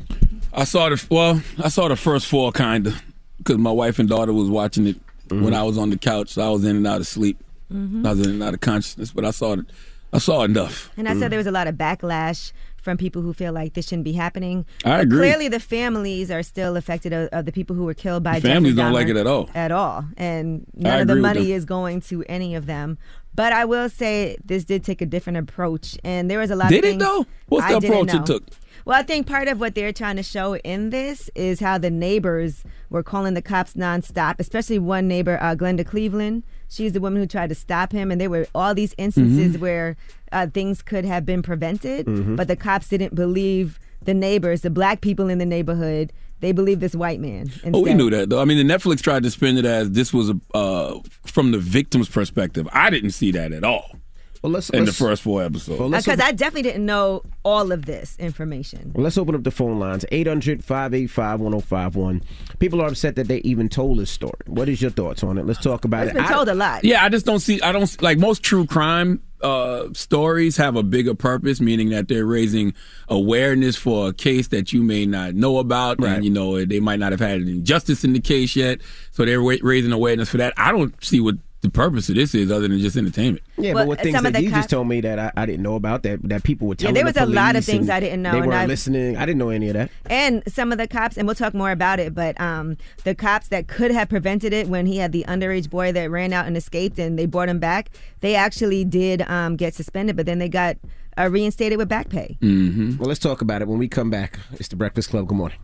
[SPEAKER 4] I saw the well. I saw the first four kind of because my wife and daughter was watching it when I was on the couch. So I was in and out of sleep.
[SPEAKER 6] Mhm.
[SPEAKER 4] I was in and out of consciousness, but I saw it. I saw enough.
[SPEAKER 6] And I said there was a lot of backlash from people who feel like this shouldn't be happening.
[SPEAKER 4] I
[SPEAKER 6] But
[SPEAKER 4] agree.
[SPEAKER 6] Clearly, the families are still affected of, of the people who were killed by
[SPEAKER 4] The families don't like it at all.
[SPEAKER 6] At all, and
[SPEAKER 4] I
[SPEAKER 6] none of the money is going to any of them. But I will say this did take a different approach, and there was a lot
[SPEAKER 4] Did
[SPEAKER 6] of
[SPEAKER 4] it, though? What's the
[SPEAKER 6] I
[SPEAKER 4] approach it took?
[SPEAKER 6] Well, I think part of what they're trying to show in this is how the neighbors were calling the cops nonstop, especially one neighbor, uh, Glenda Cleveland. She's the woman who tried to stop him, and there were all these instances
[SPEAKER 4] Mm-hmm.
[SPEAKER 1] Mhm.
[SPEAKER 6] where uh, things could have been prevented,
[SPEAKER 4] Mm-hmm.
[SPEAKER 1] Mhm.
[SPEAKER 6] but the cops didn't believe the neighbors, the black people in the neighborhood. They believed this white man. Instead.
[SPEAKER 4] Oh, we knew that though. I mean, the Netflix tried to spin it as this was a, uh, from the victim's perspective. I didn't see that at all.
[SPEAKER 5] Well, let's
[SPEAKER 4] in the
[SPEAKER 5] let's-
[SPEAKER 4] first four episodes.
[SPEAKER 5] Well,
[SPEAKER 6] Because I definitely didn't know all of this information.
[SPEAKER 5] Well, let's open up the phone lines 800 585 1051. People are upset that they even told this story. What is your thoughts on it? Let's talk about
[SPEAKER 6] It's
[SPEAKER 5] it.
[SPEAKER 6] been told a lot.
[SPEAKER 4] Yeah, I just don't see. I don't like most true crime uh, stories have a bigger purpose, meaning that they're raising awareness for a case that you may not know about, and you know they might not have had any justice in the case yet, so they're raising awareness for that. I don't see what the purpose of this is other than just entertainment.
[SPEAKER 5] Yeah,
[SPEAKER 6] Well,
[SPEAKER 5] but what things
[SPEAKER 6] some
[SPEAKER 5] that you
[SPEAKER 6] cop-
[SPEAKER 5] just told me that I, I didn't know about that that people were telling.
[SPEAKER 6] Yeah, there was
[SPEAKER 5] the
[SPEAKER 6] a lot of things I didn't know,
[SPEAKER 5] They weren't
[SPEAKER 6] I-
[SPEAKER 5] listening. I didn't know any of that.
[SPEAKER 6] And some of the cops, and we'll talk more about it, but um, the cops that could have prevented it when he had the underage boy that ran out and escaped and they brought him back, they actually did um, get suspended, but then they got uh, reinstated with back pay.
[SPEAKER 5] Mm-hmm. Well, let's talk about it when we come back. It's the Breakfast Club. Good morning.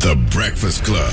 [SPEAKER 11] The Breakfast Club.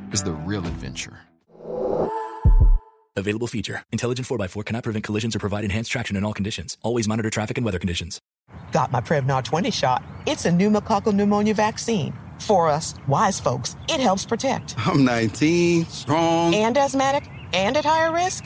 [SPEAKER 16] is the real adventure.
[SPEAKER 37] Available feature. Intelligent 4x4 cannot prevent collisions or provide enhanced traction in all conditions. Always monitor traffic and weather conditions.
[SPEAKER 38] Got my Prevnar 20 shot. It's a pneumococcal pneumonia vaccine.
[SPEAKER 39] For us, wise folks, it helps protect.
[SPEAKER 34] I'm 19, strong.
[SPEAKER 39] And asthmatic and at higher risk?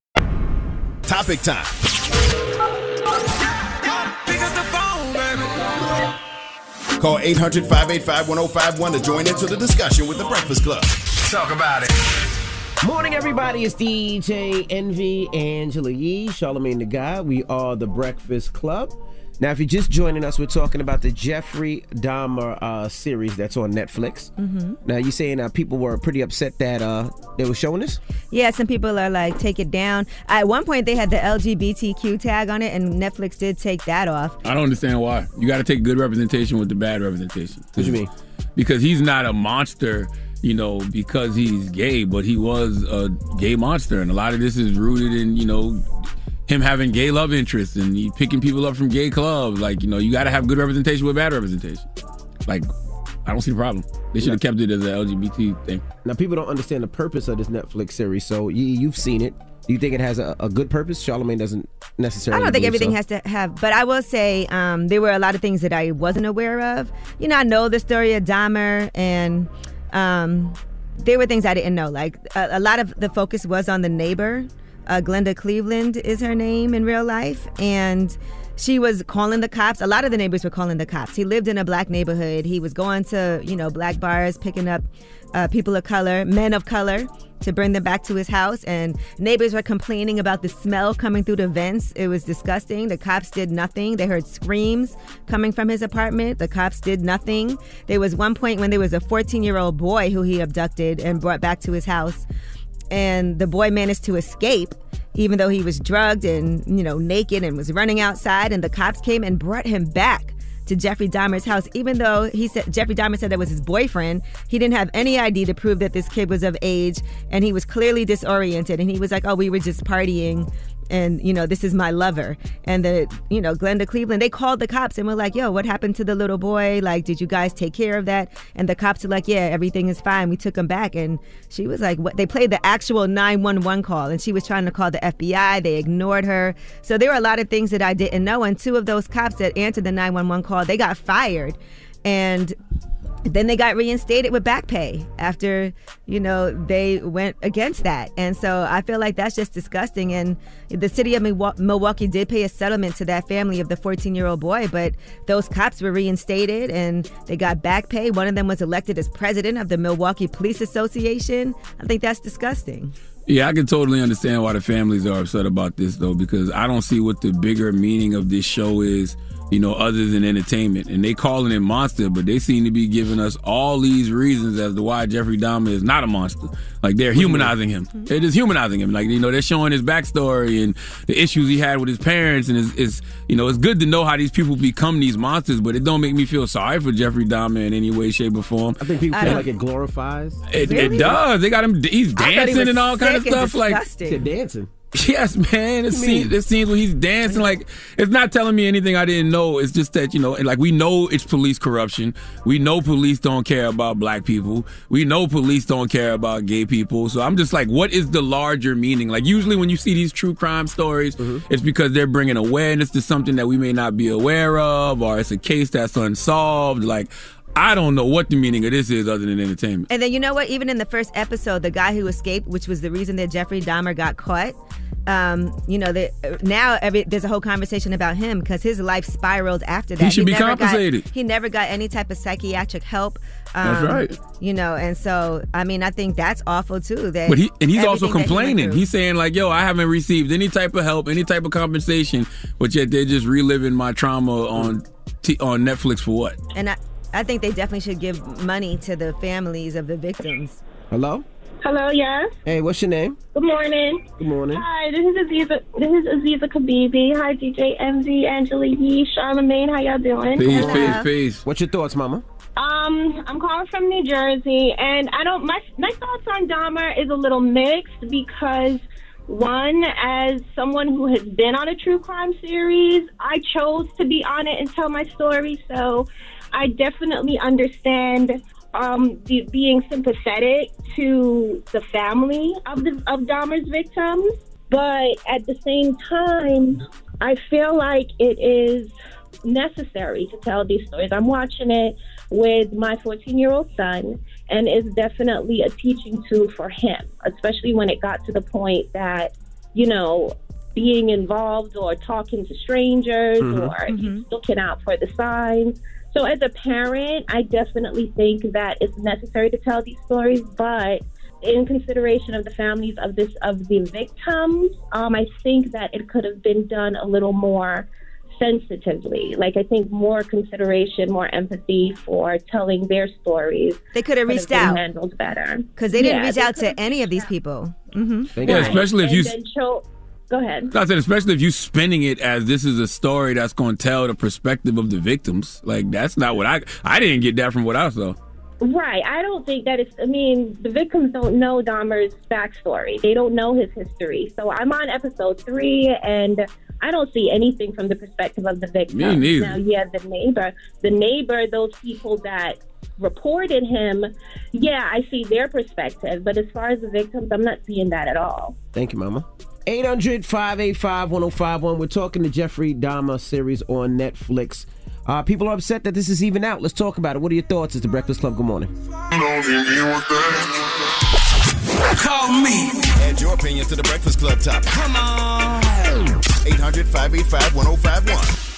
[SPEAKER 11] Topic time. Call 800 585 1051 to join into the discussion with the Breakfast Club.
[SPEAKER 9] Talk about it.
[SPEAKER 5] Morning, everybody. It's DJ Envy, Angela Yee, Charlamagne Tha God. We are the Breakfast Club. Now, if you're just joining us, we're talking about the Jeffrey Dahmer uh, series that's on Netflix.
[SPEAKER 6] Mhm.
[SPEAKER 5] Now, you're saying uh, people were pretty upset that uh, they were showing this?
[SPEAKER 6] Yeah, some people are like, take it down. At one point, they had the LGBTQ tag on it, and Netflix did take that off.
[SPEAKER 4] I don't understand why. You got to take good representation with the bad representation.
[SPEAKER 5] What you mean?
[SPEAKER 4] Because he's not a monster, you know, because he's gay, but he was a gay monster, and a lot of this is rooted in, you know, him having gay love interests and he picking people up from gay clubs. Like, you know, you got to have good representation with bad representation. Like, I don't see the problem. They should have kept it as an LGBT thing.
[SPEAKER 5] Now, people don't understand the purpose of this Netflix series, so you, you've seen it. Do you think it has a, a good purpose? Charlamagne doesn't necessarily.
[SPEAKER 6] I don't think
[SPEAKER 5] believe
[SPEAKER 6] everything
[SPEAKER 5] so.
[SPEAKER 6] has to have, but I will say um, there were a lot of things that I wasn't aware of. You know, I know the story of Dahmer, and um, there were things I didn't know. Like a, a lot of the focus was on the neighbor. Uh, Glenda Cleveland is her name in real life, and she was calling the cops. A lot of the neighbors were calling the cops. He lived in a black neighborhood. He was going to, you know, black bars, picking up uh, people of color, men of color, to bring them back to his house. And neighbors were complaining about the smell coming through the vents. It was disgusting. The cops did nothing. They heard screams coming from his apartment. The cops did nothing. There was one point when there was a 14 year old boy who he abducted and brought back to his house. And the boy managed to escape, even though he was drugged and, you know, naked and was running outside. And the cops came and brought him back to Jeffrey Dahmer's house, even though he said Jeffrey Dahmer said that was his boyfriend. He didn't have any ID to prove that this kid was of age, and he was clearly disoriented. And he was like, "Oh, we were just partying." And you know, this is my lover. And the you know, Glenda Cleveland, they called the cops and were like, "Yo, what happened to the little boy? Like, did you guys take care of that?" And the cops are like, "Yeah, everything is fine. We took him back." And she was like, "What?" They played the actual 911 call, and she was trying to call the FBI. They ignored her. So there were a lot of things that I didn't know. And two of those cops that answered the 911 call, they got fired. And then they got reinstated with back pay after you know they went against that. And so i feel like that's just disgusting. And the city of milwaukee did pay a settlement to that family of the 14 year old boy but those cops were reinstated and they got back pay. One of them was elected as president of the milwaukee police association. I think that's disgusting.
[SPEAKER 4] Yeah, I can totally understand why the families are upset about this though, because I don't see what the bigger meaning of this show is, you know, other than entertainment. And they calling it monster, but they seem to be giving us all these reasons as to why Jeffrey Dahmer is not a monster. Like they're humanizing him. Mm-hmm. They're just humanizing him. Like you know, they're showing his backstory and the issues he had with his parents. And it's, it's you know, it's good to know how these people become these monsters, but it don't make me feel sorry for Jeffrey Dahmer in any way, shape, or form.
[SPEAKER 5] I think people feel like it glorifies.
[SPEAKER 4] It, it does. They got him. He's
[SPEAKER 6] I thought he
[SPEAKER 4] dancing and all kind of stuff. Like
[SPEAKER 6] disgusting.
[SPEAKER 5] Said dancing.
[SPEAKER 4] Yes, man. This scene, this scenes where he's dancing like it's not telling me anything I didn't know. It's just that you know, like we know it's police corruption. We know police don't care about black people. We know police don't care about gay people. So I'm just like, what is the larger meaning? Like usually when you see these true crime stories, mm-hmm. it's because they're bringing awareness to something that we may not be aware of, or it's a case that's unsolved. Like I don't know what the meaning of this is other than entertainment.
[SPEAKER 6] And then you know what? Even in the first episode, the guy who escaped, which was the reason that Jeffrey Dahmer got caught. Um, you know, the, now every, there's a whole conversation about him because his life spiraled after that.
[SPEAKER 4] He should be
[SPEAKER 6] never got-
[SPEAKER 4] compensated.
[SPEAKER 6] he never got any type of psychiatric help. Um,
[SPEAKER 4] That's right.
[SPEAKER 6] You know, and so I mean, I think that's awful too. That
[SPEAKER 4] But he and he's also
[SPEAKER 6] that he
[SPEAKER 4] complaining. He's saying like, "Yo, I haven't received any type of help, any type of compensation, but yet they're just reliving my trauma on t- on Netflix for what?"
[SPEAKER 6] and I, I think they definitely should give money to the families of the victims.
[SPEAKER 5] Hello?
[SPEAKER 14] Hello, yes.
[SPEAKER 5] Hey, what's your name?
[SPEAKER 14] Good morning.
[SPEAKER 5] Good morning.
[SPEAKER 14] Hi, this is Aziza. This is Aziza Kabibi. Hi, DJ Envy, Angela Yee, Charlamagne. How y'all doing?
[SPEAKER 5] Peace, peace, peace. What's your thoughts, Mama?
[SPEAKER 14] Um, I'm calling from New Jersey, and I don't. My my thoughts on Dahmer is a little mixed because one, as someone who has been on a true crime series, I chose to be on it and tell my story. So, I definitely understand um, the, being sympathetic to the family of the of Dahmer's victims, but at the same time, I feel like it is necessary to tell these stories. I'm watching it with my 14 year old son, and it's definitely a teaching tool for him, especially when it got to the point that, you know, being involved or talking to strangers
[SPEAKER 15] Mhm.
[SPEAKER 14] or he's looking out for the signs. So, as a parent, I definitely think that it's necessary to tell these stories, but in consideration of the families of this of the victims, um, I think that it could have been done a little more sensitively. Like I think more consideration, more empathy for telling their stories.
[SPEAKER 6] They could have reached out.
[SPEAKER 14] handled better
[SPEAKER 6] Because they didn't
[SPEAKER 14] Yeah,
[SPEAKER 6] reach
[SPEAKER 14] they
[SPEAKER 6] out to any of these people. hmm
[SPEAKER 4] Yeah, especially if
[SPEAKER 14] and
[SPEAKER 4] you.
[SPEAKER 14] then show. Go ahead.
[SPEAKER 4] I said, especially if you're spinning it as this is a story that's going to tell the perspective of the victims. Like that's not what I. I didn't get that from what I saw.
[SPEAKER 14] Right. I don't think that it's, I mean, the victims don't know Dahmer's backstory. They don't know his history. So I'm on episode three and I don't see anything from the perspective of the victim.
[SPEAKER 4] Me neither.
[SPEAKER 14] Now, yeah, the neighbor, the neighbor, those people that reported him, yeah, I see their perspective. But as far as the victims, I'm not seeing that at all.
[SPEAKER 5] Thank you, Mama. 800 585 1051. We're talking the Jeffrey Dahmer series on Netflix. Uh, people are upset that this is even out. Let's talk about it. What are your thoughts? It's the Breakfast Club. Good morning.
[SPEAKER 11] Call me. Add your opinion to the Breakfast Club topic. Come on. 800 585 1051.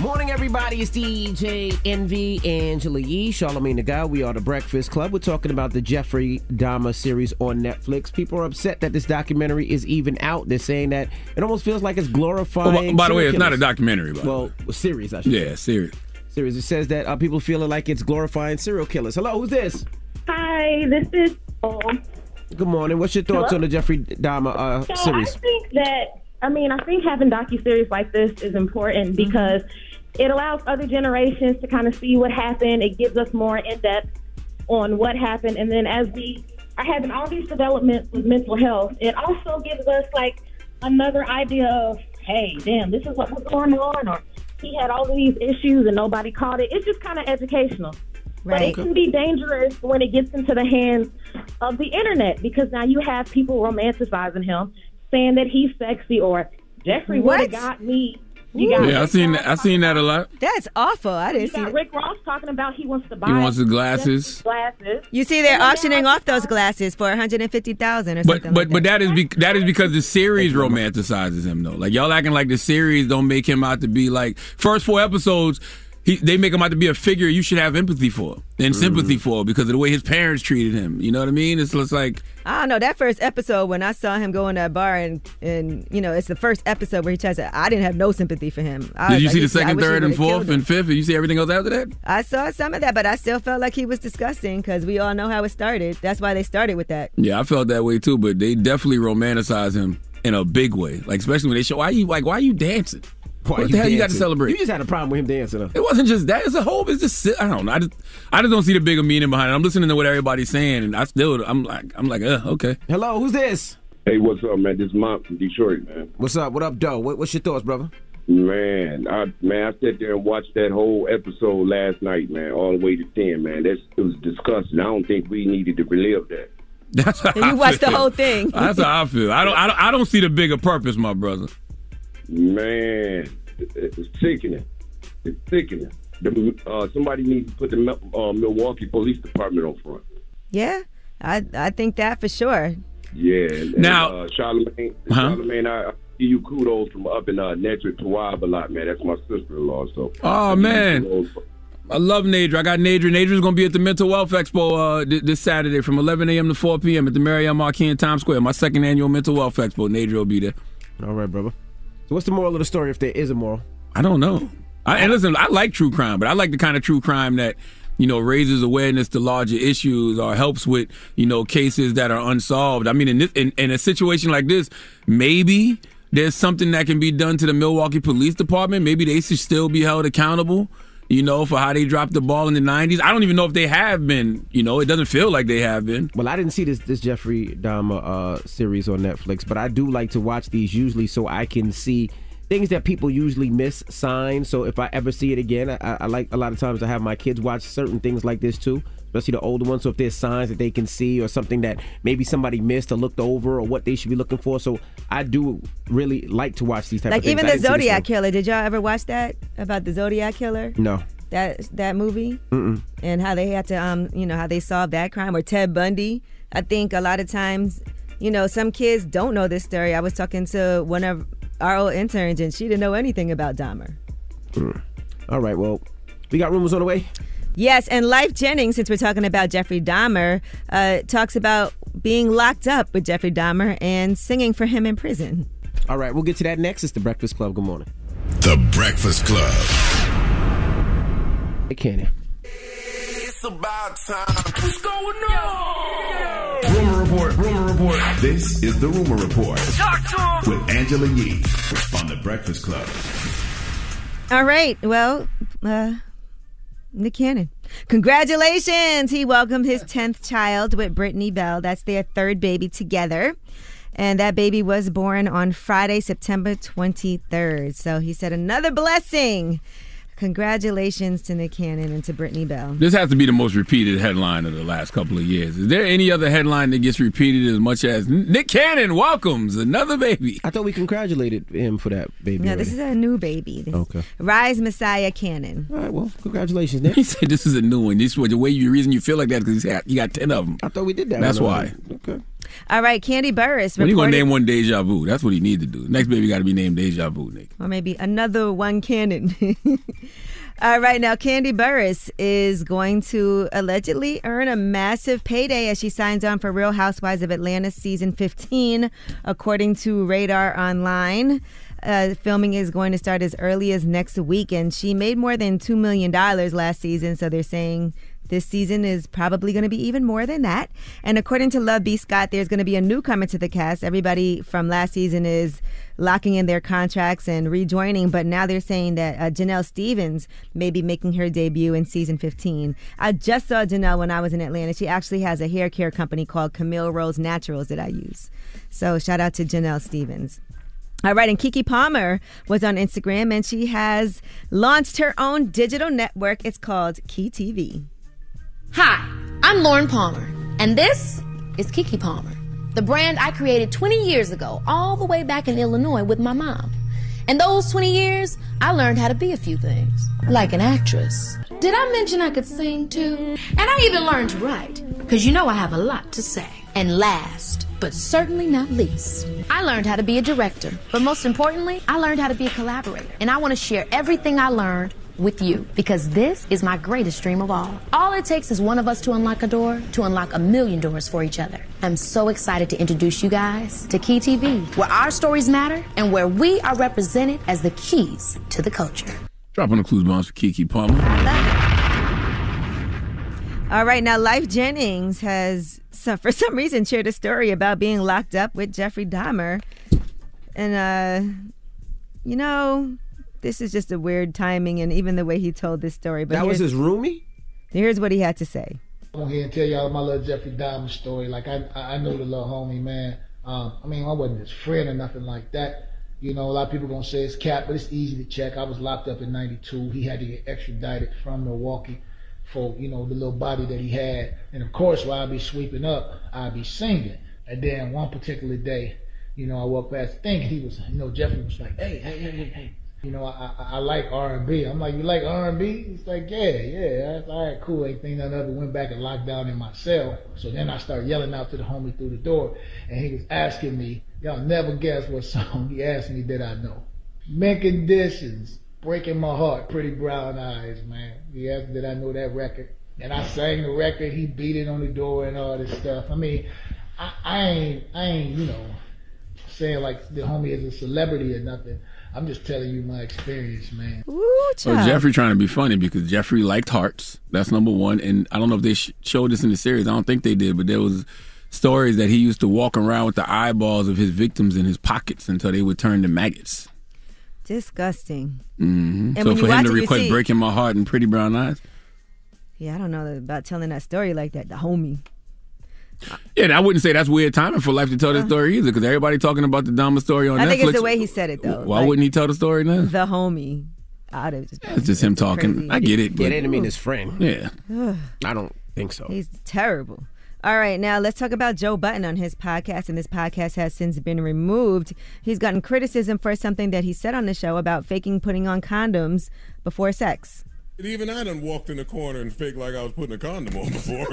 [SPEAKER 5] Morning, everybody. It's DJ Envy Angela Yee, Charlamagne Tha God. We are the Breakfast Club. We're talking about the Jeffrey Dahmer series on Netflix. People are upset that this documentary is even out. They're saying that it almost feels like it's glorifying.
[SPEAKER 4] Well, by, by the way,
[SPEAKER 5] serial
[SPEAKER 4] it's not a documentary. By the
[SPEAKER 5] Well,
[SPEAKER 4] way.
[SPEAKER 5] a series, I should
[SPEAKER 4] Yeah,
[SPEAKER 5] say.
[SPEAKER 4] serious.
[SPEAKER 5] Series. It says that uh, people feeling like it's glorifying serial killers. Hello, who's this?
[SPEAKER 14] Hi, this is. Oh.
[SPEAKER 5] Good morning. What's your thoughts
[SPEAKER 14] Hello?
[SPEAKER 5] on the Jeffrey Dahmer uh,
[SPEAKER 14] So
[SPEAKER 5] series?
[SPEAKER 14] I think that I mean I think having docu series like this is important because it allows other generations to kind of see what happened. It gives us more in depth on what happened, and then as we are having all these developments with mental health, it also gives us like another idea of hey, damn, this is what was going on, or he had all of these issues and nobody caught it. It's just kind of educational. But it can be dangerous when it gets into the hands of the internet because now you have people romanticizing him, saying that he's sexy or Jeffrey would
[SPEAKER 6] What?
[SPEAKER 14] have got me. You got
[SPEAKER 4] Yeah, I seen that. I seen that a lot.
[SPEAKER 6] That's awful. I didn't see
[SPEAKER 14] got
[SPEAKER 6] that.
[SPEAKER 14] Rick Ross talking about he wants to buy.
[SPEAKER 4] He wants his glasses.
[SPEAKER 14] Glasses.
[SPEAKER 6] You see, they're auctioning off those glasses for 150000 or
[SPEAKER 4] But
[SPEAKER 6] something
[SPEAKER 4] but
[SPEAKER 6] like
[SPEAKER 4] but that is be, that is because the series romanticizes him though. Like y'all acting like the series don't make him out to be like first four episodes. He, they make him out to be a figure you should have empathy for and mm. sympathy for because of the way his parents treated him. You know what I mean? It's just like
[SPEAKER 6] I don't know. That first episode when I saw him go in that bar and and you know it's the first episode where he tries to. I didn't have no sympathy for him. I
[SPEAKER 4] did you
[SPEAKER 6] like,
[SPEAKER 4] see the second, third, and fourth and fifth? And you see everything else after that?
[SPEAKER 6] I saw some of that, but I still felt like he was disgusting because we all know how it started. That's why they started with that.
[SPEAKER 4] Yeah, I felt that way too. But they definitely romanticize him in a big way. Like especially when they show why you like why you dancing.
[SPEAKER 5] Why
[SPEAKER 4] what the hell you got to celebrate?
[SPEAKER 5] You just had a problem with him dancing. Though.
[SPEAKER 4] It wasn't just that. It's a whole. It's just. I don't know. I just. I just don't see the bigger meaning behind it. I'm listening to what everybody's saying, and I still. I'm like. I'm like. Uh, okay.
[SPEAKER 5] Hello, who's this?
[SPEAKER 15] Hey, what's up, man? This is Mont from Detroit, man.
[SPEAKER 5] What's up? What up, Doe? What, what's your thoughts, brother?
[SPEAKER 15] Man, I man, I sat there and watched that whole episode last night, man, all the way to ten, man. That's it was disgusting. I don't think we needed to relive that.
[SPEAKER 4] That's how
[SPEAKER 6] you
[SPEAKER 4] I
[SPEAKER 6] watched the whole thing.
[SPEAKER 4] That's how I feel. I don't, I don't. I don't see the bigger purpose, my brother.
[SPEAKER 15] Man, it's sickening. It's sickening. The, uh, somebody needs to put the uh, Milwaukee Police Department on front.
[SPEAKER 6] Yeah, I I think that for sure.
[SPEAKER 15] Yeah. And,
[SPEAKER 4] Now-
[SPEAKER 15] uh, Charlamagne,
[SPEAKER 4] Huh?
[SPEAKER 15] Charlamagne, I, I give you kudos from up in uh, Nedra Tawwab a lot, man. That's my sister-in-law. So.
[SPEAKER 4] Oh man, I love Nedra. I got Nedra. Nedra's gonna be at the Mental Wealth Expo uh, th- this Saturday from 11 a.m. to 4 p.m. at the Marriott Marquis in Times Square. My second annual Mental Wealth Expo. Nedra will be there.
[SPEAKER 5] All right, brother. So what's the moral of the story if there is a moral?
[SPEAKER 4] I don't know. I, and listen, I like true crime, but I like the kind of true crime that you know raises awareness to larger issues or helps with you know cases that are unsolved. I mean, in this, in, in a situation like this, maybe there's something that can be done to the Milwaukee Police Department. Maybe they should still be held accountable. You know, for how they dropped the ball in the '90s. I don't even know if they have been. You know, it doesn't feel like they have been.
[SPEAKER 5] Well, I didn't see this this Jeffrey Dahmer uh, series on Netflix, but I do like to watch these usually so I can see things that people usually miss signs. So if I ever see it again, I, I like a lot of times I have my kids watch certain things like this too, especially the older ones. So if there's signs that they can see or something that maybe somebody missed or looked over or what they should be looking for, so I do really like to watch these type
[SPEAKER 6] Like
[SPEAKER 5] of things.
[SPEAKER 6] even the
[SPEAKER 5] didn't see this
[SPEAKER 6] Zodiac. Killer. Did y'all ever watch that about the Zodiac Killer?
[SPEAKER 5] No.
[SPEAKER 6] That that movie
[SPEAKER 5] Mm-mm.
[SPEAKER 6] and how they had to um you know how they solved that crime or Ted Bundy. I think a lot of times you know some kids don't know this story. I was talking to one of our old interns and she didn't know anything about Dahmer.
[SPEAKER 5] Mm. All right. Well, we got rumors on the way.
[SPEAKER 6] Yes, and Lyfe Jennings, since we're talking about Jeffrey Dahmer, uh, talks about being locked up with Jeffrey Dahmer and singing for him in prison.
[SPEAKER 5] All right, we'll get to that next. It's the Breakfast Club. Good morning.
[SPEAKER 11] The Breakfast Club.
[SPEAKER 5] Hey, Kenny.
[SPEAKER 9] It's about time. What's going on?
[SPEAKER 11] Rumor report. Rumor report. This is the Rumor Report
[SPEAKER 9] Talk to him.
[SPEAKER 11] with Angela Yee on the Breakfast Club.
[SPEAKER 6] All right. Well, uh, Nick Cannon. Congratulations. He welcomed his 10th child with Brittany Bell. That's their third baby together. And that baby was born on Friday, September 23rd. So he said, another blessing. Congratulations to Nick Cannon and to Brittany Bell.
[SPEAKER 4] This has to be the most repeated headline of the last couple of years. Is there any other headline that gets repeated as much as Nick Cannon welcomes another baby?
[SPEAKER 5] I thought we congratulated him for that baby.
[SPEAKER 6] No, this is a new baby. This
[SPEAKER 5] Okay.
[SPEAKER 6] Rise Messiah Cannon.
[SPEAKER 5] All right, well, congratulations, Nick.
[SPEAKER 4] He said this is a new one. This was the way you reason you feel like that because you got ten of them.
[SPEAKER 5] I thought we did that.
[SPEAKER 4] That's why.
[SPEAKER 5] Okay.
[SPEAKER 6] All right, Kandi Burruss.
[SPEAKER 4] When you gonna name one Deja Vu? That's what he need to do. Next baby got to be named Deja Vu, Nick.
[SPEAKER 6] or maybe another one cannon. All right, now Kandi Burruss is going to allegedly earn a massive payday as she signs on for Real Housewives of Atlanta season 15, according to Radar Online. Uh, filming is going to start as early as next week, and she made more than $2 million last season, so they're saying this season is probably going to be even more than that. And according to Love B. Scott, there's going to be a newcomer to the cast. Everybody from last season is locking in their contracts and rejoining, but now they're saying that uh, Janell Stephens may be making her debut in season 15. I just saw Janell when I was in Atlanta. She actually has a hair care company called Camille Rose Naturals that I use. So shout out to Janell Stephens. All right, and Keke Palmer was on Instagram and she has launched her own digital network. It's called Key TV.
[SPEAKER 40] Hi, I'm Lauren Palmer, and this is Keke Palmer, the brand I created 20 years ago, all the way back in Illinois with my mom. In those 20 years, I learned how to be a few things, like an actress. Did I mention I could sing too? And I even learned to write, because you know I have a lot to say. And last, but certainly not least, I learned how to be a director. But most importantly, I learned how to be a collaborator. And I want to share everything I learned with you because this is my greatest dream of all. All it takes is one of us to unlock a door to unlock a million doors for each other. I'm so excited to introduce you guys to Key TV, where our stories matter and where we are represented as the keys to the culture.
[SPEAKER 4] Dropping the clues bombs for Keke Palmer.
[SPEAKER 6] All right, now Lyfe Jennings has, so for some reason, shared a story about being locked up with Jeffrey Dahmer. And, uh, you know, this is just a weird timing and even the way he told this story. But
[SPEAKER 5] That was his roomie?
[SPEAKER 6] Here's what he had to say.
[SPEAKER 41] I'm here and tell y'all my little Jeffrey Dahmer story. Like I, I knew the little homie man
[SPEAKER 42] Um, I mean, I wasn't his friend or nothing like that. You know, a lot of people gonna say it's cap, but it's easy to check. I was locked up in '92. He had to get extradited from Milwaukee for you know the little body that he had. And of course, while I'd be sweeping up, I'd be singing. And then one particular day, you know, I walked past the thing. He was, you know, Jeffrey was like, "Hey, hey, hey, hey, hey." You know, I, I, like R and B. I'm like, you like R and B? He's like, yeah, yeah. All right, cool. Ain't think nothing of it. Went back and locked down in my cell. So then I started yelling out to the homie through the door, and he was asking me, y'all never guess what song he asked me did I know? Mint Conditions, Breaking My Heart, Pretty Brown Eyes, man. He asked did I know that record, and I sang the record. He beat it on the door and all this stuff. I mean, I, I ain't, I ain't, you know, saying like the homie is a celebrity or nothing. I'm just telling you my experience, man.
[SPEAKER 4] So Jeffrey trying to be funny because Jeffrey liked hearts. That's number one. And I don't know if they sh- showed this in the series. I don't think they did, but there was stories that he used to walk around with the eyeballs of his victims in his pockets until they would turn to maggots.
[SPEAKER 6] Disgusting.
[SPEAKER 4] Mm-hmm.
[SPEAKER 6] And
[SPEAKER 4] So
[SPEAKER 6] when
[SPEAKER 4] for him to
[SPEAKER 6] it,
[SPEAKER 4] request
[SPEAKER 6] see-
[SPEAKER 4] "Breaking My Heart" and "Pretty Brown Eyes,"
[SPEAKER 6] Yeah, I don't know about telling that story like that. The homie.
[SPEAKER 4] Yeah, and I wouldn't say that's weird timing for Lyfe to tell that story either, because everybody talking about the Dahmer story on
[SPEAKER 6] Uh. I
[SPEAKER 4] Netflix.
[SPEAKER 6] think it's the way he said it though.
[SPEAKER 4] Why
[SPEAKER 6] Like,
[SPEAKER 4] wouldn't he tell the story now?
[SPEAKER 6] The homie. I'd have just.
[SPEAKER 4] It's just him talking.
[SPEAKER 6] crazy.
[SPEAKER 4] I get it.
[SPEAKER 5] Yeah,
[SPEAKER 4] but-
[SPEAKER 5] they didn't mean his friend.
[SPEAKER 4] Yeah.
[SPEAKER 5] I don't think so.
[SPEAKER 6] He's terrible. All right, now let's talk about Joe Budden on his podcast, and this podcast has since been removed. He's gotten criticism for something that he said on the show about faking putting on condoms before sex.
[SPEAKER 41] And even I done walked in the corner and faked like I was putting a condom on before.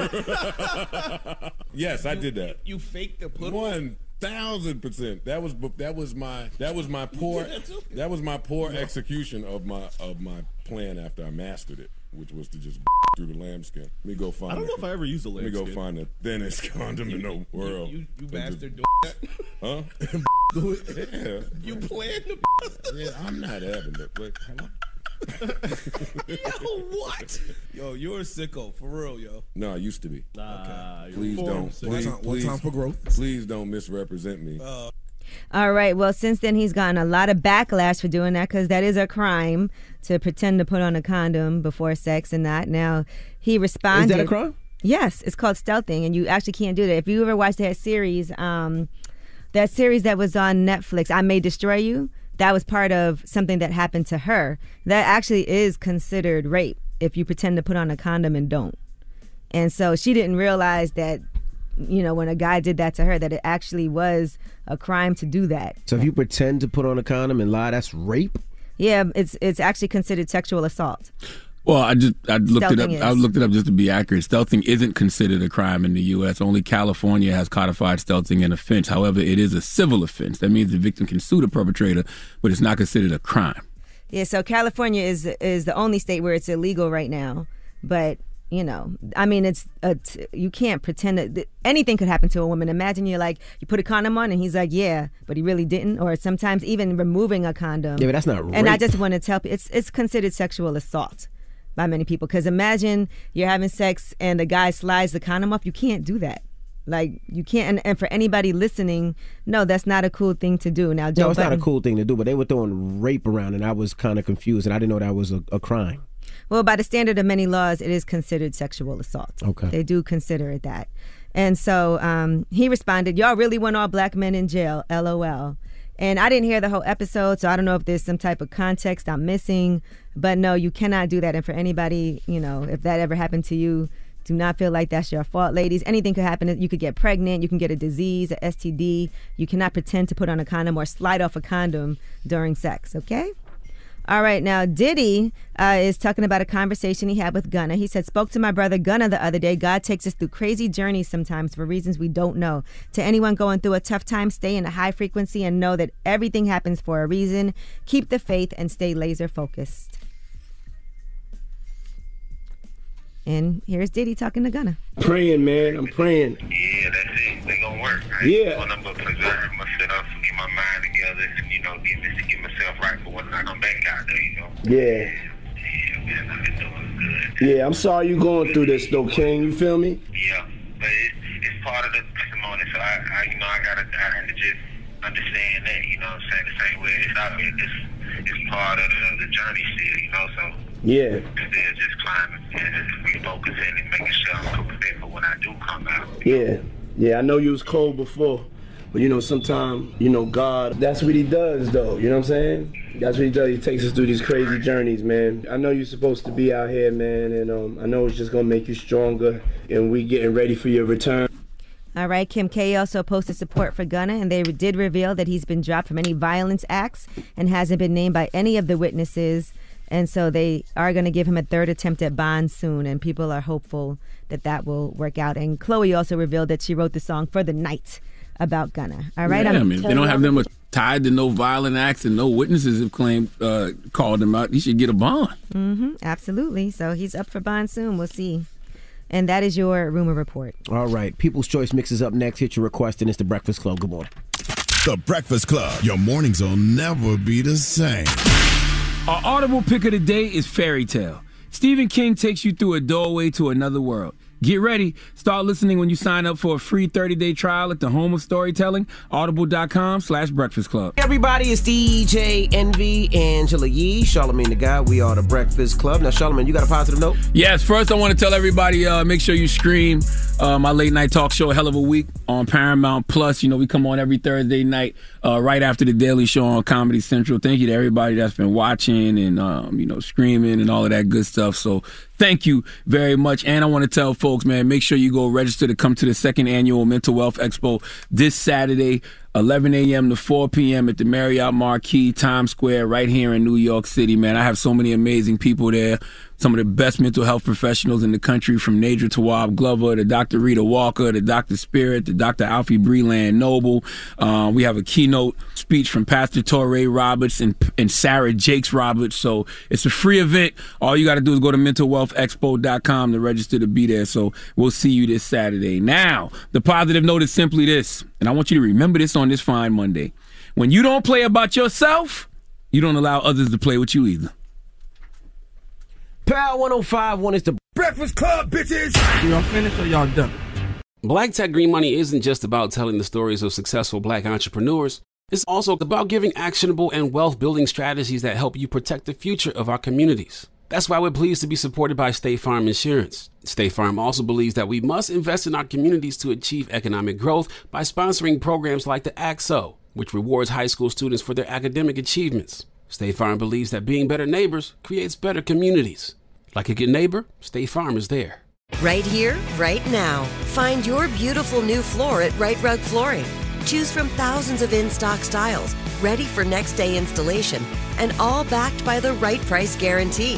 [SPEAKER 41] yes, I did that.
[SPEAKER 43] You faked the put
[SPEAKER 41] One thousand percent. That was that was my that was my poor
[SPEAKER 43] that
[SPEAKER 41] that was my poor execution of my of my plan after I mastered it, which was to just through the lambskin. Let me go find.
[SPEAKER 43] I don't know if I ever used a
[SPEAKER 41] Let me go find the thinnest condom in the world.
[SPEAKER 43] You, you, you
[SPEAKER 41] And
[SPEAKER 43] bastard.
[SPEAKER 41] just-
[SPEAKER 43] do
[SPEAKER 41] Huh? Yeah.
[SPEAKER 43] You planned the.
[SPEAKER 41] Yeah, I'm not having it, but.
[SPEAKER 43] yo, what? Yo, you're a sicko for real, yo.
[SPEAKER 41] No, I used to be.
[SPEAKER 43] okay.
[SPEAKER 41] Please don't. Please,
[SPEAKER 43] One time- one time for growth.
[SPEAKER 41] Please don't misrepresent me.
[SPEAKER 6] All right, well, since then he's gotten a lot of backlash for doing that because that is a crime to pretend to put on a condom before sex and that. Now he responded.
[SPEAKER 5] Is that a crime?
[SPEAKER 6] Yes, it's called stealthing, and you actually can't do that. If you ever watched that series, um, that series that was on Netflix, I May Destroy You, that was part of something that happened to her. That actually is considered rape if you pretend to put on a condom and don't. And so she didn't realize that, you know, when a guy did that to her, that it actually was a crime to do that.
[SPEAKER 5] So if you pretend to put on a condom and lie, that's rape.
[SPEAKER 6] Yeah, it's it's actually considered sexual assault.
[SPEAKER 4] Well, I just I looked it up.
[SPEAKER 6] Stealthing
[SPEAKER 4] I looked it up just to be accurate. Stealthing isn't considered a crime in the U.S. Only California has codified stealthing an offense. However, it is a civil offense. That means the victim can sue the perpetrator, but it's not considered a crime.
[SPEAKER 6] Yeah, so California is is the only state where it's illegal right now. But you know, I mean, it's a t- you can't pretend that that anything could happen to a woman. Imagine you're like you put a condom on and he's like, yeah, but he really didn't. Or sometimes even removing a condom.
[SPEAKER 5] Yeah, but that's not
[SPEAKER 6] And I just want to tell people it's it's considered sexual assault by many people. Because imagine you're having sex and the guy slides the condom off. You can't do that. Like you can't. And, and for anybody listening, no, that's not a cool thing to do. Now, Joe
[SPEAKER 5] no, it's not a cool thing to do, but they were throwing rape around, and I was kind of confused, and I didn't know that was a, a crime.
[SPEAKER 6] Well, by the standard of many laws, it is considered sexual assault.
[SPEAKER 5] Okay.
[SPEAKER 6] They do consider it that. And so um, he responded, Y'all really want all black men in jail? LOL. And I didn't hear the whole episode, so I don't know if there's some type of context I'm missing. But no, you cannot do that. And for anybody, you know, if that ever happened to you, do not feel like that's your fault, ladies. Anything could happen. You could get pregnant. You can get a disease, a STD. You cannot pretend to put on a condom or slide off a condom during sex, okay? All right, now Diddy uh, is talking about a conversation he had with Gunna. He said, "Spoke to my brother Gunna the other day. God takes us through crazy journeys sometimes for reasons we don't know. To anyone going through a tough time, stay in a high frequency and know that everything happens for a reason. Keep the faith and stay laser focused." And here's Diddy talking to Gunna.
[SPEAKER 44] Praying, man. I'm praying.
[SPEAKER 45] Yeah, that's it. They gonna work. I
[SPEAKER 44] Yeah.
[SPEAKER 45] ain't doing nothing but preserve myself, get my mind together, you know, get me get myself right for when I come back out there, you know.
[SPEAKER 44] Yeah.
[SPEAKER 45] Yeah, I've been doing good.
[SPEAKER 44] Yeah, I'm sorry you going through this though, King. You feel me?
[SPEAKER 45] Yeah, but it, it's part of the testimony. So I, I, you know, I gotta, I have to just understand that, you know, what I'm saying the same way it's out. It's, it's part of the, the journey still, you know. So
[SPEAKER 44] Yeah.
[SPEAKER 45] still just climbing and refocusing and making sure I'm prepared for when I do come out.
[SPEAKER 44] Yeah. Yeah, I know you was cold before. But you know, sometimes, you know, God, that's what he does though, you know what I'm saying? That's what he does. He takes us through these crazy journeys, man. I know you're supposed to be out here, man, and um, I know it's just gonna make you stronger and we getting ready for your return.
[SPEAKER 6] All right, Kim K also posted support for Gunna, and they did reveal that he's been dropped from any violence acts and hasn't been named by any of the witnesses. And so they are going to give him a third attempt at bond soon, and people are hopeful that that will work out. And Chloe also revealed that she wrote the song for the night about Gunna. All right,
[SPEAKER 4] Yeah,
[SPEAKER 6] I'm
[SPEAKER 4] I mean, if they don't have them tied to no violent acts and no witnesses have claimed uh, called him out. He should get a bond.
[SPEAKER 6] Mm-hmm, absolutely. So he's up for bond soon. We'll see. And that is your rumor report.
[SPEAKER 5] All right. People's Choice mixes up next. Hit your request, and it's the Breakfast Club. Good morning.
[SPEAKER 11] The Breakfast Club. Your mornings will never be the same.
[SPEAKER 4] Our audible pick of the day is Fairy Tale. Stephen King takes you through a doorway to another world. Get ready. Start listening when you sign up for a free 30-day trial at the home of storytelling, audible.com slash breakfast club.
[SPEAKER 5] Everybody, it's DJ Envy, Angela Yee, Charlamagne the Guy. We are the Breakfast Club. Now, Charlamagne, you got a positive note?
[SPEAKER 4] Yes, first I want to tell everybody, uh, make sure you stream uh, my late night talk show, Hell of a Week, on Paramount Plus. You know, we come on every Thursday night, uh, right after the Daily Show on Comedy Central. Thank you to everybody that's been watching and, um, you know, screaming and all of that good stuff. So thank you very much. And I want to tell folks, man, make sure you go register to come to the second annual Mental Wealth Expo this Saturday. 11 a.m. to 4 p.m. at the Marriott Marquis, Times Square, right here in New York City, man. I have so many amazing people there. Some of the best mental health professionals in the country, from Nedra Tawwab Glover to Dr. Rheeda Walker to Dr. Spirit to Dr. Alfiee Breland Noble. Uh, we have a keynote speech from Pastor Touré Roberts and, and Sarah Jakes Roberts. So it's a free event. All you got to do is go to mentalwealthexpo.com to register to be there. So we'll see you this Saturday. Now, the positive note is simply this, and I want you to remember this on this fine Monday. When you don't play about yourself, you don't allow others to play with you either.
[SPEAKER 5] Power 1051 is the
[SPEAKER 9] Breakfast Club, bitches!
[SPEAKER 46] Y'all finished or y'all done?
[SPEAKER 47] Black Tech Green Money isn't just about telling the stories of successful black entrepreneurs. It's also about giving actionable and wealth building strategies that help you protect the future of our communities. That's why we're pleased to be supported by State Farm Insurance. State Farm also believes that we must invest in our communities to achieve economic growth by sponsoring programs like the ACT-SO, which rewards high school students for their academic achievements. State Farm believes that being better neighbors creates better communities. Like a good neighbor, State Farm is there.
[SPEAKER 48] Right here, right now. Find your beautiful new floor at Rite Rug Flooring. Choose from thousands of in stock styles, ready for next day installation, and all backed by the right price guarantee.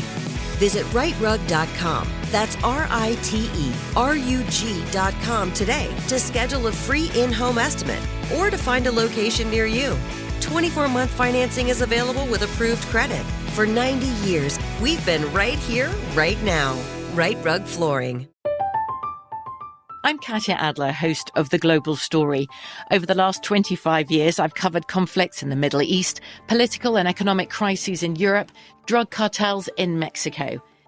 [SPEAKER 48] Visit riterug.com. That's R I T E R U G.com today to schedule a free in home estimate or to find a location near you. 24 month financing is available with approved credit. For 90 years, we've been right here, right now. Rite Rug Flooring.
[SPEAKER 49] I'm Katya Adler, host of The Global Story. Over the last 25 years, I've covered conflicts in the Middle East, political and economic crises in Europe, drug cartels in Mexico.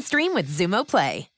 [SPEAKER 50] stream with Xumo Play.